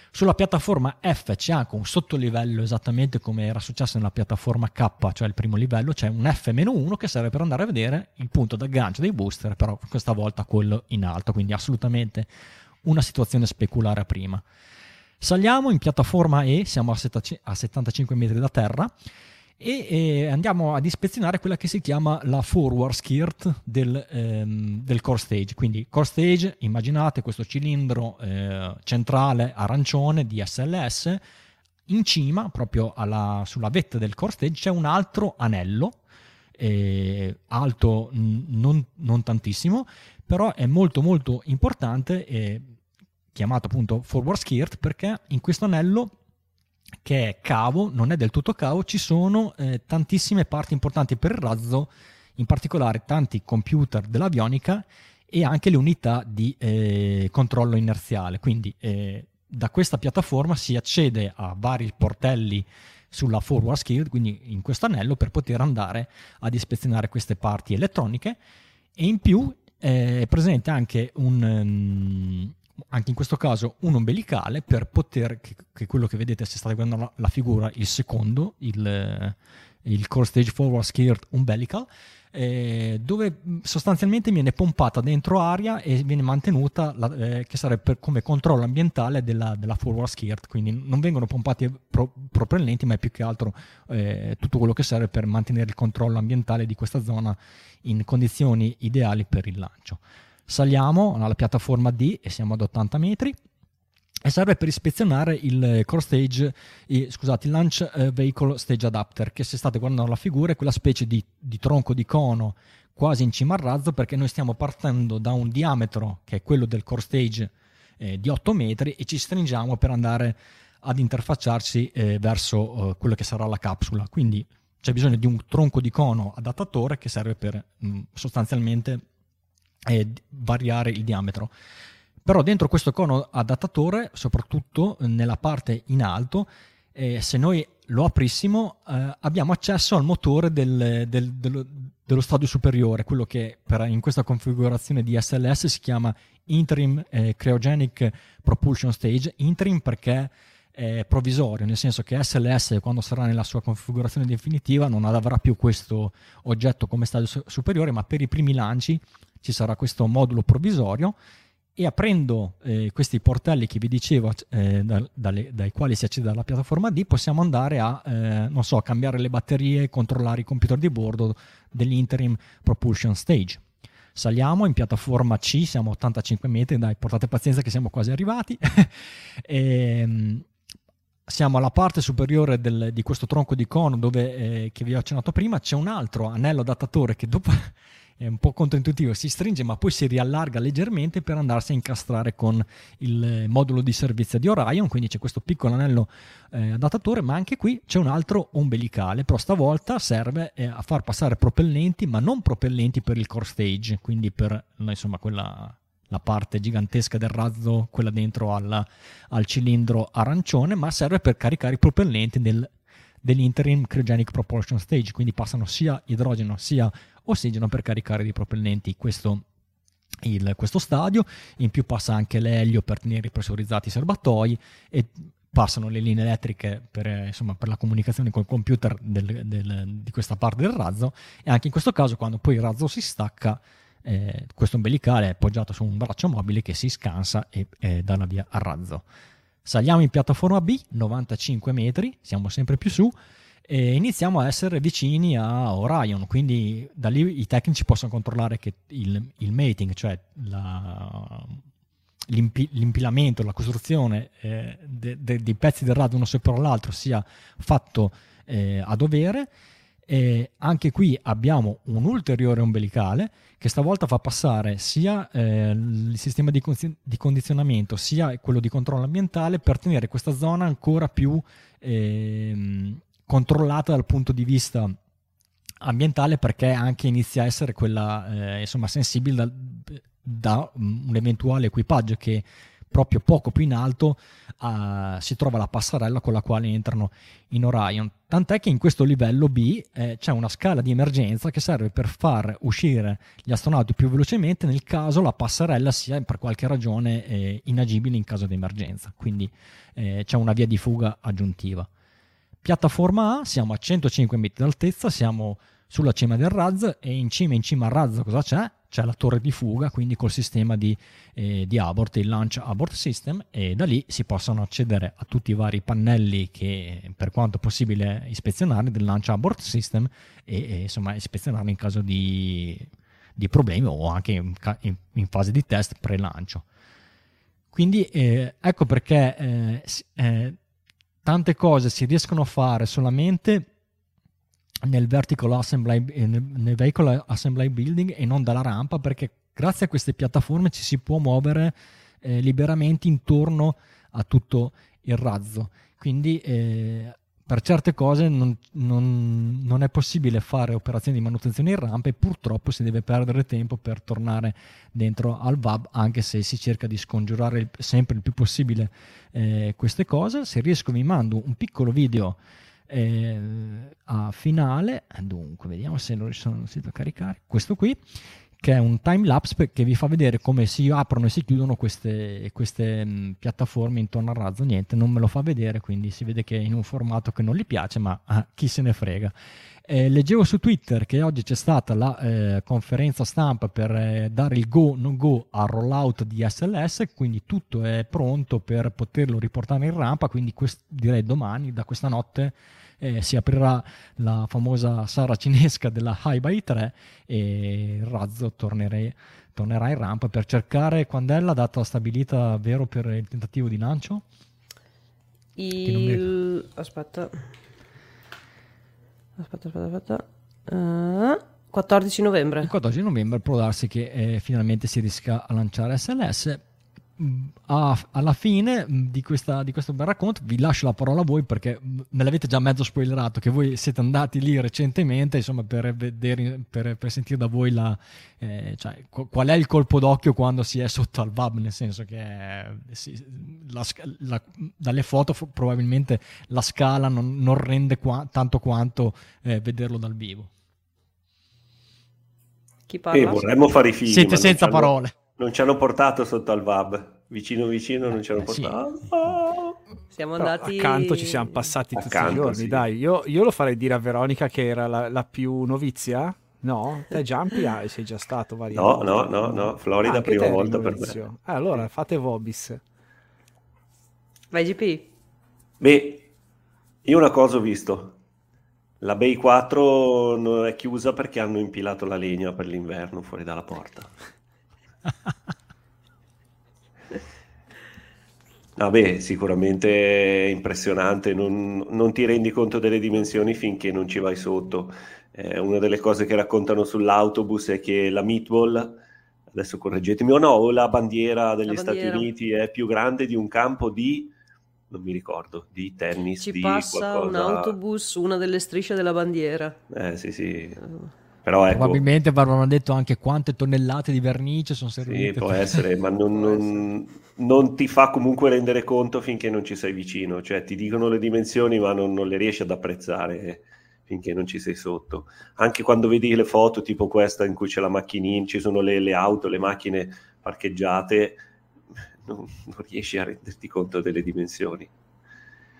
Sulla piattaforma F c'è anche un sottolivello esattamente come era successo nella piattaforma K, cioè il primo livello, c'è un F-1 che serve per andare a vedere il punto d'aggancio dei booster, però questa volta quello in alto, quindi assolutamente una situazione speculare a prima. Saliamo in piattaforma E, siamo a 75 metri da terra e, e, andiamo ad ispezionare quella che si chiama la forward skirt del, ehm, del core stage. Quindi core stage, immaginate questo cilindro eh, centrale arancione di SLS, in cima, proprio alla, sulla vetta del core stage, c'è un altro anello, eh, alto non, non, tantissimo, però è molto molto importante, eh, chiamato appunto forward skirt, perché in questo anello che è cavo, non è del tutto cavo, ci sono eh, tantissime parti importanti per il razzo, in particolare tanti computer dell'avionica e anche le unità di eh, controllo inerziale. Quindi eh, da questa piattaforma si accede a vari portelli sulla forward skill, quindi in questo anello, per poter andare ad ispezionare queste parti elettroniche e in più eh, è presente anche un, um, anche in questo caso un ombelicale per poter, che, che quello che vedete se state guardando la, la figura, il secondo, il, il Core Stage Forward Skirt Umbilical, eh, dove sostanzialmente viene pompata dentro aria e viene mantenuta, la, eh, che sarebbe come controllo ambientale della, della, forward skirt, quindi non vengono pompati pro, propellenti, ma è più che altro eh, tutto quello che serve per mantenere il controllo ambientale di questa zona in condizioni ideali per il lancio. Saliamo alla piattaforma D e siamo ad 80 metri e serve per ispezionare il core stage, eh, scusate, il launch eh, vehicle stage adapter, che se state guardando la figura è quella specie di, di, tronco di cono quasi in cima al razzo, perché noi stiamo partendo da un diametro che è quello del core stage eh, di 8 metri e ci stringiamo per andare ad interfacciarsi eh, verso eh, quello che sarà la capsula. Quindi c'è bisogno di un tronco di cono adattatore che serve per mh, sostanzialmente e variare il diametro. però dentro questo cono adattatore, soprattutto nella parte in alto, eh, se noi lo aprissimo eh, abbiamo accesso al motore del, del, dello, dello, stadio superiore, quello che per, in questa configurazione di SLS si chiama Interim eh, Cryogenic Propulsion Stage, interim perché è provvisorio, nel senso che SLS quando sarà nella sua configurazione definitiva non avrà più questo oggetto come stadio superiore, ma per i primi lanci ci sarà questo modulo provvisorio e aprendo eh, questi portelli che vi dicevo eh, da, dalle, dai quali si accede alla piattaforma D possiamo andare a eh, non so, cambiare le batterie, controllare i computer di bordo dell'interim propulsion stage. Saliamo in piattaforma C, siamo a 85 metri, dai portate pazienza che siamo quasi arrivati. e, ehm, siamo alla parte superiore del, di questo tronco di cono dove, eh, che vi ho accennato prima, c'è un altro anello adattatore che dopo è un po' controintuitivo, si stringe ma poi si riallarga leggermente per andarsi a incastrare con il modulo di servizio di Orion, quindi c'è questo piccolo anello eh, adattatore, ma anche qui c'è un altro ombelicale, però stavolta serve eh, a far passare propellenti, ma non propellenti per il core stage, quindi per insomma quella la parte gigantesca del razzo, quella dentro alla, al cilindro arancione, ma serve per caricare i propellenti del, dell'interim cryogenic propulsion stage, quindi passano sia idrogeno sia ossigeno per caricare dei propellenti questo, il, questo stadio, in più passa anche l'elio per tenere pressurizzati i serbatoi e passano le linee elettriche per, insomma, per la comunicazione col computer del, del, di questa parte del razzo e anche in questo caso quando poi il razzo si stacca eh, questo ombelicale è appoggiato su un braccio mobile che si scansa e, e dà la via al razzo. Saliamo in piattaforma B, 95 metri, siamo sempre più su, e iniziamo a essere vicini a Orion, quindi da lì i tecnici possono controllare che il, il mating, cioè la, l'impi, l'impilamento, la costruzione eh, de, de, dei pezzi del rado uno sopra l'altro sia fatto eh, a dovere. E anche qui abbiamo un ulteriore ombelicale che stavolta fa passare sia eh, il sistema di, di, condizionamento sia quello di controllo ambientale per tenere questa zona ancora più eh, controllata dal punto di vista ambientale perché anche inizia a essere quella eh, insomma sensibile da, da, un eventuale equipaggio che proprio poco più in alto uh, si trova la passerella con la quale entrano in Orion. Tant'è che in questo livello B eh, c'è una scala di emergenza che serve per far uscire gli astronauti più velocemente nel caso la passerella sia per qualche ragione eh, inagibile in caso di emergenza. Quindi eh, c'è una via di fuga aggiuntiva. Piattaforma A, siamo a 105 metri d'altezza, siamo sulla cima del razzo e in cima, in cima al razzo cosa c'è? C'è la torre di fuga, quindi col sistema di, eh, di abort, il Launch Abort System e da lì si possono accedere a tutti i vari pannelli che per quanto possibile ispezionare del Launch Abort System e, e insomma ispezionarli in caso di, di problemi o anche in, in, in, fase di test pre-lancio. Quindi eh, ecco perché eh, eh tante cose si riescono a fare solamente nel vertical assembly, eh, nel vehicle assembly building e non dalla rampa perché grazie a queste piattaforme ci si può muovere eh, liberamente intorno a tutto il razzo. Quindi eh, per certe cose non, non, non, è possibile fare operazioni di manutenzione in rampa e purtroppo si deve perdere tempo per tornare dentro al VAB anche se si cerca di scongiurare sempre il più possibile eh, queste cose. Se riesco vi mando un piccolo video eh, a finale dunque vediamo se lo sono riuscito a caricare questo qui che è un time lapse che vi fa vedere come si aprono e si chiudono queste, queste mh, mm, piattaforme intorno al razzo. Niente, non me lo fa vedere, quindi si vede che è in un formato che non gli piace, ma ah, chi se ne frega. Eh, leggevo su Twitter che oggi c'è stata la eh, conferenza stampa per eh, dare il go non go al rollout di SLS, quindi tutto è pronto per poterlo riportare in rampa, quindi quest- direi domani, da questa notte eh, si aprirà la famosa sala cinesca della High by 3 e il razzo tornerà, tornerà in rampa per cercare quando è la data stabilita vero per il tentativo di lancio? Il... Aspetta. Aspetta, aspetta, aspetta. Uh, 14 novembre. Il 14 novembre può darsi che eh, finalmente si riesca a lanciare SLS alla fine di, questa, di, questo bel racconto vi lascio la parola a voi perché me l'avete già mezzo spoilerato che voi siete andati lì recentemente insomma per, vedere, per, per sentire da voi la, eh, cioè, qual è il colpo d'occhio quando si è sotto al VAB nel senso che eh, si, la, la, dalle foto probabilmente la scala non, non rende qua, tanto quanto eh, vederlo dal vivo chi parla? E vorremmo fare i film siete senza parole non ci hanno portato sotto al VAB. Vicino vicino non ci hanno eh, portato. Sì. Oh. Siamo andati... accanto ci siamo passati accanto, tutti i giorni, sì. dai. Io, io, lo farei dire a Veronica che era la, la più novizia. No, te Jumpy ah, sei già stato varie No, no, no, no, Florida ah, prima volta per me. Eh, allora, fate Vobis. Vai GP. Beh, io una cosa ho visto. La Bay 4 non è chiusa perché hanno impilato la legna per l'inverno fuori dalla porta. Vabbè, sicuramente è impressionante, non, non, ti rendi conto delle dimensioni finché non ci vai sotto. Eh, una delle cose che raccontano sull'autobus è che la meatball, adesso correggetemi o no, la bandiera degli la bandiera. Stati Uniti è più grande di un campo di, non mi ricordo, di tennis. Ci di passa qualcosa... un autobus, una delle strisce della bandiera. Eh sì sì. Uh però ecco, Probabilmente avranno detto anche quante tonnellate di vernice sono servite. Sì, può essere, ma non, non, non, ti fa comunque rendere conto finché non ci sei vicino. Cioè ti dicono le dimensioni ma non, non le riesci ad apprezzare finché non ci sei sotto. Anche quando vedi le foto tipo questa in cui c'è la macchinina, ci sono le, le auto, le macchine parcheggiate, non, non riesci a renderti conto delle dimensioni.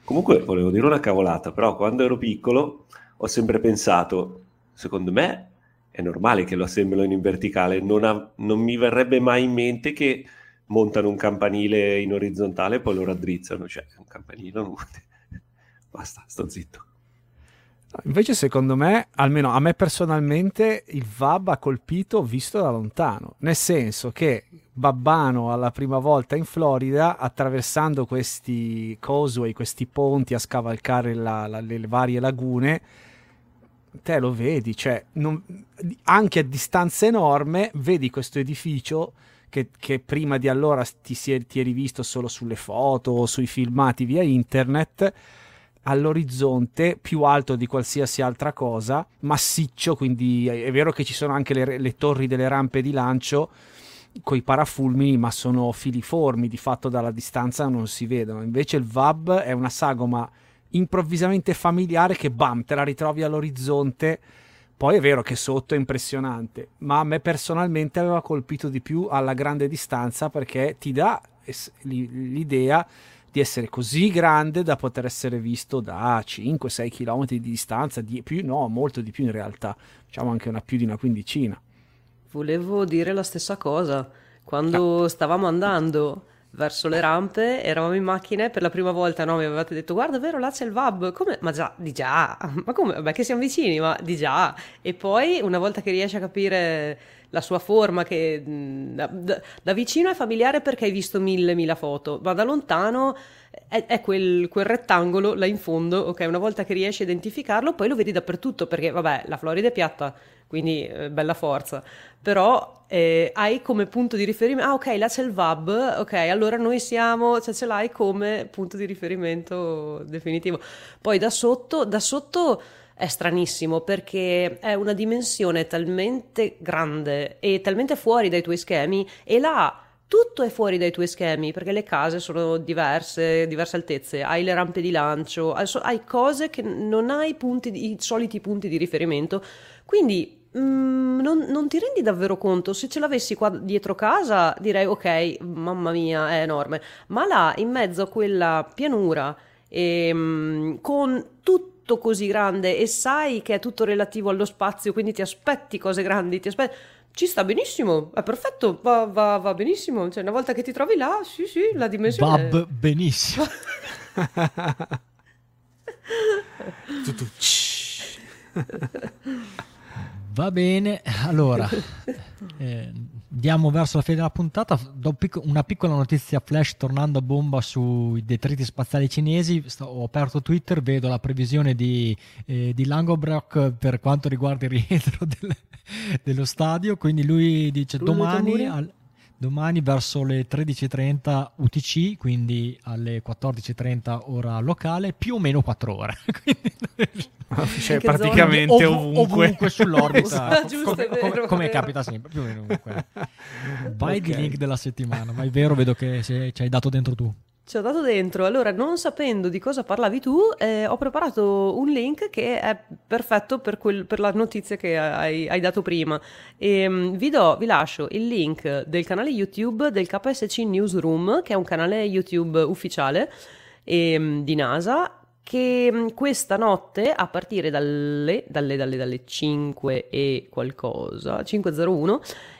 Comunque volevo dire una cavolata, però quando ero piccolo ho sempre pensato, secondo me è normale che lo assemblino in verticale, non, ha, non, mi verrebbe mai in mente che montano un campanile in orizzontale e poi lo raddrizzano, cioè un campanile non... basta, sto zitto. Invece secondo me, almeno a me personalmente, il VAB ha colpito visto da lontano, nel senso che Babbano alla prima volta in Florida, attraversando questi causeway, questi ponti a scavalcare la, la, le varie lagune, te lo vedi, cioè non, anche a distanza enorme vedi questo edificio che, che prima di allora ti, si, ti eri visto solo sulle foto o sui filmati via internet all'orizzonte più alto di qualsiasi altra cosa, massiccio, quindi è vero che ci sono anche le, le torri delle rampe di lancio con i parafulmini, ma sono filiformi, di fatto dalla distanza non si vedono. Invece il VAB è una sagoma improvvisamente familiare che bam, te la ritrovi all'orizzonte. Poi è vero che sotto è impressionante, ma a me personalmente aveva colpito di più alla grande distanza perché ti dà l'idea di essere così grande da poter essere visto da 5-6 km di distanza, di più, no, molto di più in realtà, diciamo anche una più di una quindicina. Volevo dire la stessa cosa. Quando ah. stavamo andando verso le rampe, eravamo in macchina per la prima volta no, mi avevate detto guarda vero là c'è il VAB, come? Ma già, di già, ma come? Vabbè che siamo vicini, ma di già. E poi una volta che riesci a capire la sua forma che da, da, da vicino è familiare perché hai visto mille mila foto, ma da lontano è, è quel, quel, rettangolo là in fondo, ok? Una volta che riesci a identificarlo, poi lo vedi dappertutto perché vabbè la Florida è piatta, quindi eh, bella forza, però eh, hai come punto di riferimento, ah ok, là c'è il VAB, ok, allora noi siamo, cioè ce l'hai come punto di riferimento definitivo. Poi da sotto, da sotto è stranissimo perché è una dimensione talmente grande e talmente fuori dai tuoi schemi e là tutto è fuori dai tuoi schemi perché le case sono diverse, diverse altezze, hai le rampe di lancio, hai cose che non hai punti, i soliti punti di riferimento. Quindi mm, non, non, ti rendi davvero conto. Se ce l'avessi qua dietro casa, direi ok, mamma mia, è enorme. Ma là, in mezzo a quella pianura, e, mm, con tutto così grande e sai che è tutto relativo allo spazio, quindi ti aspetti cose grandi, ti aspetti ci sta benissimo, è perfetto, va, va, va, benissimo. Cioè, una volta che ti trovi là, sì, sì, la dimensione. Va benissimo. Va bene, allora eh, andiamo verso la fine della puntata. Do una piccola notizia flash tornando a bomba sui detriti spaziali cinesi. Sto, ho aperto Twitter, vedo la previsione di, eh, di Langobrock per quanto riguarda il rientro del, dello stadio. Quindi lui dice domani, al, domani verso le 13.30 UTC, quindi alle 14.30 ora locale, più o meno 4 ore. cioè, praticamente Ov- ovunque. ovunque sull'orbita, Giusto, come, vero, come- capita sempre, più o meno ovunque. Vai di Ok. link della settimana, ma è vero, vedo che ci hai dato dentro tu. Ci ho dato dentro. Allora, non sapendo di cosa parlavi tu, eh, ho preparato un link che è perfetto per, quel- per la notizia che hai, hai dato prima. E, mm, vi, do- vi lascio il link del canale YouTube del KSC Newsroom, che è un canale YouTube ufficiale ehm, di NASA. Che mm, questa notte, a partire dalle, dalle, dalle, dalle 5 e qualcosa, 5.01,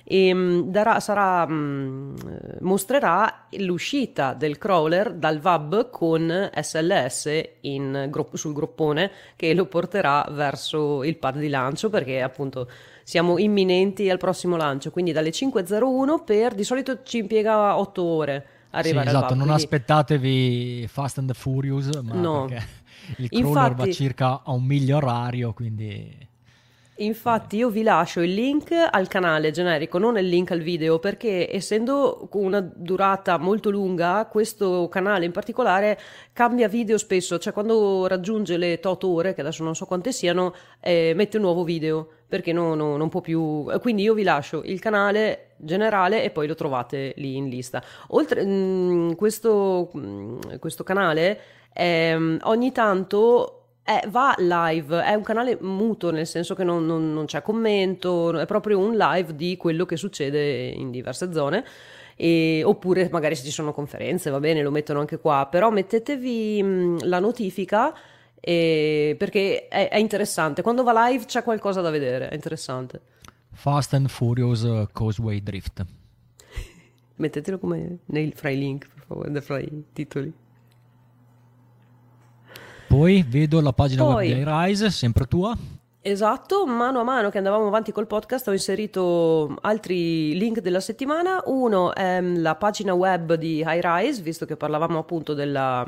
ehm, darà, sarà, mm, eh, mostrerà l'uscita del crawler dal VAB con SLS in sul groppone che lo porterà verso il pad di lancio perché appunto siamo imminenti al prossimo lancio quindi dalle 5.01 per di solito ci impiega 8 ore Sì, arrivare al esatto, VAB non quindi- aspettatevi Fast and Furious, ma No. perché il crawler va Infatti- circa a un miglio orario, quindi... Infatti io vi lascio il link al canale generico, non il link al video, perché essendo una durata molto lunga, questo canale in particolare cambia video spesso, cioè quando raggiunge le tot ore, che adesso non so quante siano, eh, mette un nuovo video, perché no- no- non può più... Quindi io vi lascio il canale generale e poi lo trovate lì in lista. Oltre mh, questo, mh, questo canale ehm, ogni tanto eh, va live, è un canale muto, nel senso che non, non- non c'è commento, è proprio un live di quello che succede in diverse zone. E- oppure magari se ci sono conferenze, va bene, lo mettono anche qua, però mettetevi mh, la notifica eh, perché è, è interessante. Quando va live c'è qualcosa da vedere, è interessante. Fast and Furious uh, Causeway Drift. Mettetelo come nei, fra i link, per favore, fra i titoli. Poi vedo la pagina Poi- web di iRise, sempre tua. Esatto, mano a mano che andavamo avanti col podcast ho inserito altri link della settimana. Uno è mm, la pagina web di HiRise, visto che parlavamo appunto della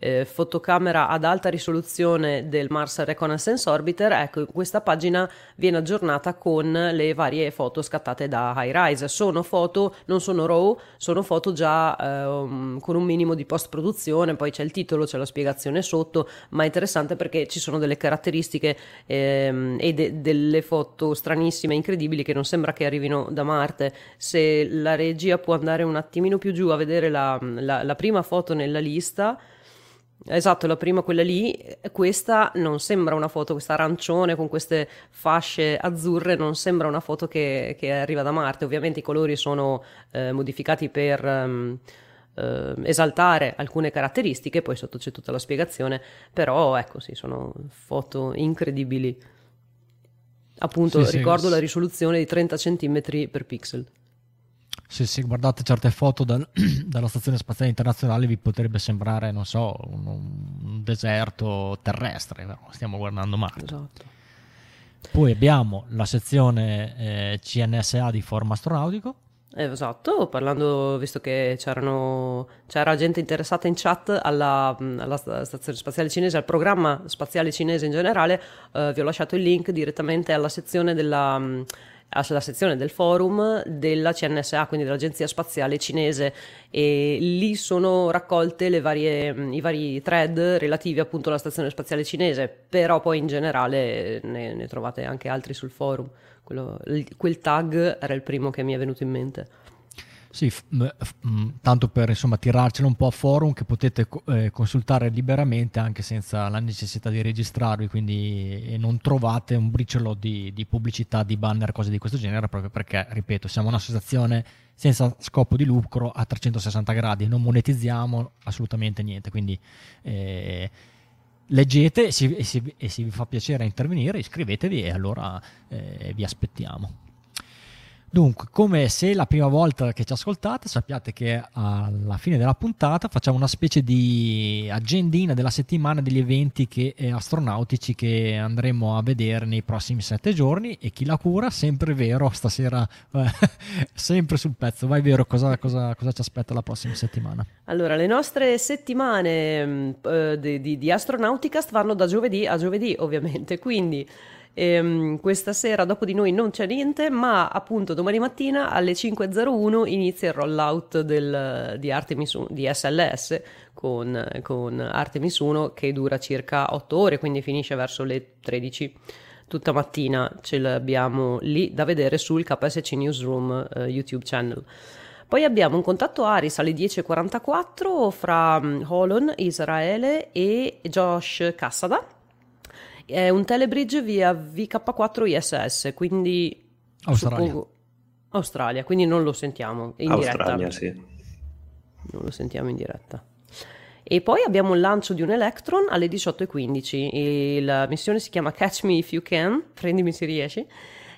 eh, fotocamera ad alta risoluzione del Mars Reconnaissance Orbiter. Ecco, questa pagina viene aggiornata con le varie foto scattate da HiRise. Sono foto, non sono RAW, sono foto già ehm, con un minimo di post-produzione, poi c'è il titolo, c'è la spiegazione sotto, ma è interessante perché ci sono delle caratteristiche ehm, e de- delle foto stranissime, incredibili, che non sembra che arrivino da Marte. Se la regia può andare un attimino più giù a vedere la, la- la prima foto nella lista. Esatto, la prima quella lì, questa non sembra una foto, questa arancione con queste fasce azzurre non sembra una foto che, che arriva da Marte, ovviamente i colori sono eh, modificati per ehm, eh, esaltare alcune caratteristiche, poi sotto c'è tutta la spiegazione, però ecco sì, sono foto incredibili. Appunto, sì, ricordo sì. la risoluzione di 30 cm per pixel. Se, se guardate certe foto dal- dalla Stazione Spaziale Internazionale vi potrebbe sembrare, non so, un, un deserto terrestre, però stiamo guardando Marte. Esatto. Poi abbiamo la sezione eh, CNSA di Forum Astronautico. Eh, Esatto, parlando, visto che c'erano, c'era gente interessata in chat alla, alla sta- stazione spaziale cinese, al programma spaziale cinese in generale, eh, vi ho lasciato il link direttamente alla sezione della, alla sezione del forum della CNSA, quindi dell'Agenzia Spaziale Cinese, e lì sono raccolte varie, i vari thread relativi appunto alla Stazione Spaziale Cinese, però poi in generale ne, ne trovate anche altri sul forum. Quello- quel tag era il primo che mi è venuto in mente. Sì, f- f- tanto per insomma tirarcelo un po' a forum che potete eh, consultare liberamente anche senza la necessità di registrarvi, quindi e non trovate un briciolo di, di pubblicità, di banner, cose di questo genere, proprio perché, ripeto, siamo un'associazione senza scopo di lucro a 360 gradi, non monetizziamo assolutamente niente, quindi eh, leggete e se vi fa piacere intervenire iscrivetevi e allora eh, vi aspettiamo. Dunque, come se la prima volta che ci ascoltate, sappiate che alla fine della puntata facciamo una specie di agendina della settimana degli eventi che- eh, astronautici che andremo a vedere nei prossimi sette giorni e chi la cura, sempre vero, stasera eh, sempre sul pezzo, vai vero, cosa, cosa- cosa ci aspetta la prossima settimana? Allora, le nostre settimane mh, eh, di, di, di Astronauticast vanno da giovedì a giovedì, ovviamente, quindi Ehm, questa sera dopo di noi non c'è niente, ma appunto domani mattina alle 5.01 inizia il rollout del, di, Artemis, di SLS con, con Artemis 1 che dura circa 8 ore, quindi finisce verso le 13 tutta mattina ce l'abbiamo lì da vedere sul KSC Newsroom uh, YouTube channel. Poi abbiamo un contatto Aris alle 10.44 fra um, Holon, Israele e Josh Cassada. È un telebridge via VK4 ISS, quindi... Australia. Suppongo... Australia, quindi non lo sentiamo in Australia, diretta. sì. Non lo sentiamo in diretta. E poi abbiamo il lancio di un Electron alle 18.15. E la missione si chiama Catch Me If You Can, prendimi se riesci.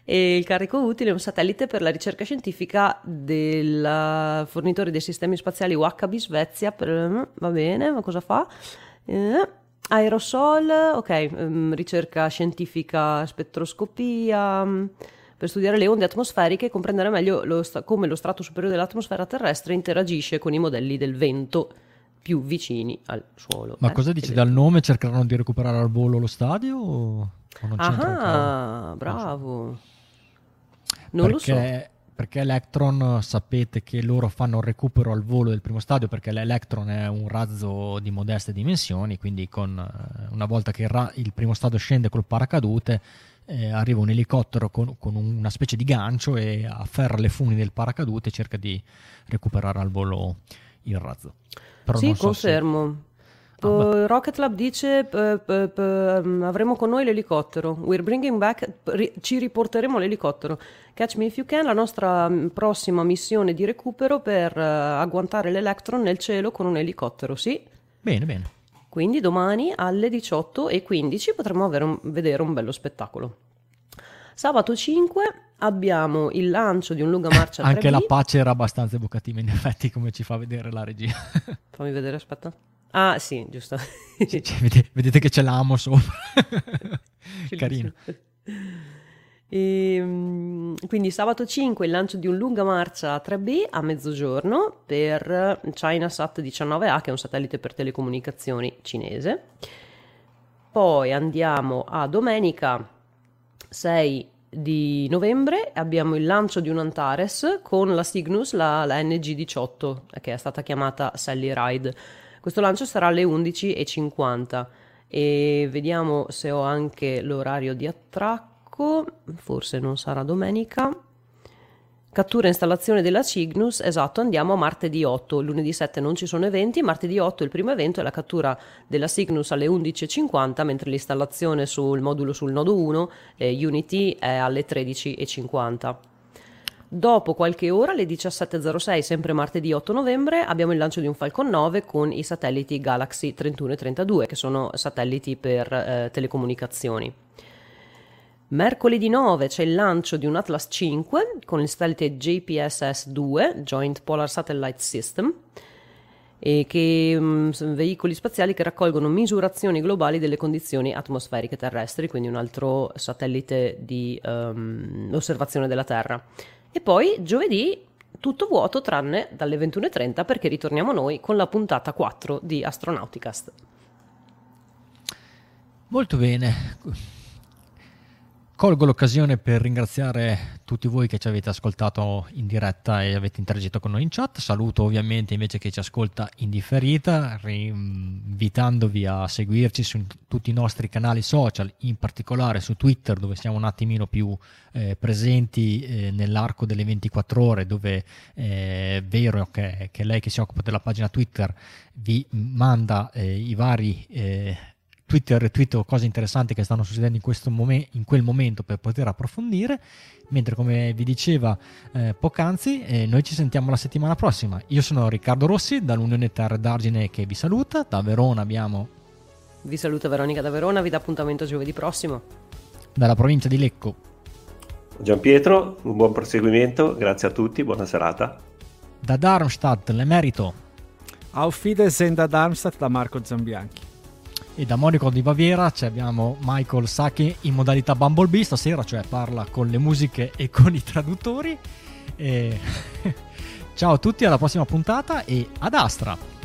E il carico utile è un satellite per la ricerca scientifica del fornitore dei sistemi spaziali Wackaby Svezia. Per, va bene, ma cosa fa? Eh, aerosol, ok, um, ricerca scientifica, spettroscopia um, per studiare le onde atmosferiche e comprendere meglio lo sta- come lo strato superiore dell'atmosfera terrestre interagisce con i modelli del vento più vicini al suolo. Ma eh? cosa dici dal nome? Cercheranno di recuperare al volo lo stadio o, non? Ah, bravo. Non lo so. perché, perché Electron sapete che loro fanno il recupero al volo del primo stadio perché l'Electron è un razzo di modeste dimensioni, quindi con, eh, una volta che il, ra- il primo stadio scende col paracadute eh, arriva un elicottero con, con una specie di gancio e afferra le funi del paracadute e cerca di recuperare al volo il razzo. Però sì, so se- confermo. Ah, Uh, Rocket Lab dice um, avremo con noi l'elicottero. We're bringing back, ri- ci riporteremo l'elicottero. Catch Me If You Can, la nostra mm, prossima missione di recupero per eh, agguantare l'Electron nel cielo con un elicottero, sì. Bene, bene. Quindi domani alle 18.15 potremo avere un- vedere un bello spettacolo. Sabato 5 abbiamo il lancio di un lunga marcia Anche 3B. la pace era abbastanza evocativa in effetti come ci fa vedere la regia. Fammi vedere, aspetta. Ah, sì, giusto. Cioè, vedete, vedete che ce l'amo sopra. Carino. E, mm, quindi sabato 5 il lancio di un lunga marcia 3B a mezzogiorno per ChinaSat 19A che è un satellite per telecomunicazioni cinese. Poi andiamo a domenica 6 di novembre abbiamo il lancio di un Antares con la Cygnus, la, la NG18 che è stata chiamata Sally Ride. Questo lancio sarà alle 11.50 e vediamo se ho anche l'orario di attracco, forse non sarà domenica. Cattura e installazione della Cygnus, esatto, andiamo a martedì 8, lunedì 7 non ci sono eventi, martedì 8 il primo evento è la cattura della Cygnus alle 11.50, mentre l'installazione sul modulo sul nodo 1, eh, Unity, è alle 13.50. Dopo qualche ora, alle 17.06, sempre martedì 8 novembre, abbiamo il lancio di un Falcon 9 con i satelliti Galaxy 31 e 32, che sono satelliti per eh, telecomunicazioni. Mercoledì 9 c'è il lancio di un Atlas 5 con il satellite JPSS-2, Joint Polar Satellite System, e che mm, sono veicoli spaziali che raccolgono misurazioni globali delle condizioni atmosferiche terrestri, quindi un altro satellite di ehm, osservazione della Terra. E poi giovedì tutto vuoto tranne dalle 21.30 perché ritorniamo noi con la puntata 4 di Astronauticast. Molto bene. Colgo l'occasione per ringraziare tutti voi che ci avete ascoltato in diretta e avete interagito con noi in chat. Saluto ovviamente invece chi ci ascolta in differita, invitandovi a seguirci su tutti i nostri canali social, in particolare su Twitter dove siamo un attimino più eh, presenti eh, nell'arco delle 24 ore, dove eh, è vero che, che lei che si occupa della pagina Twitter vi manda eh, i vari... Twitter e retweet cose interessanti che stanno succedendo in, questo momen- in quel momento per poter approfondire. Mentre, come vi diceva eh, poc'anzi, eh, noi ci sentiamo la settimana prossima. Io sono Riccardo Rossi dall'Unione Terre d'Argine che vi saluta. Da Verona abbiamo Vi saluta Veronica da Verona, vi dà appuntamento giovedì prossimo. dalla provincia di Lecco Gian Pietro, un buon proseguimento, grazie a tutti, buona serata. da Darmstadt, l'emerito, Auf Wiedersehen da Darmstadt da Marco Zambianchi. E da Monaco di Baviera ci abbiamo Michael Sacchi in modalità Bumblebee stasera, cioè parla con le musiche e con i traduttori. E... Ciao a tutti, alla prossima puntata e ad Astra!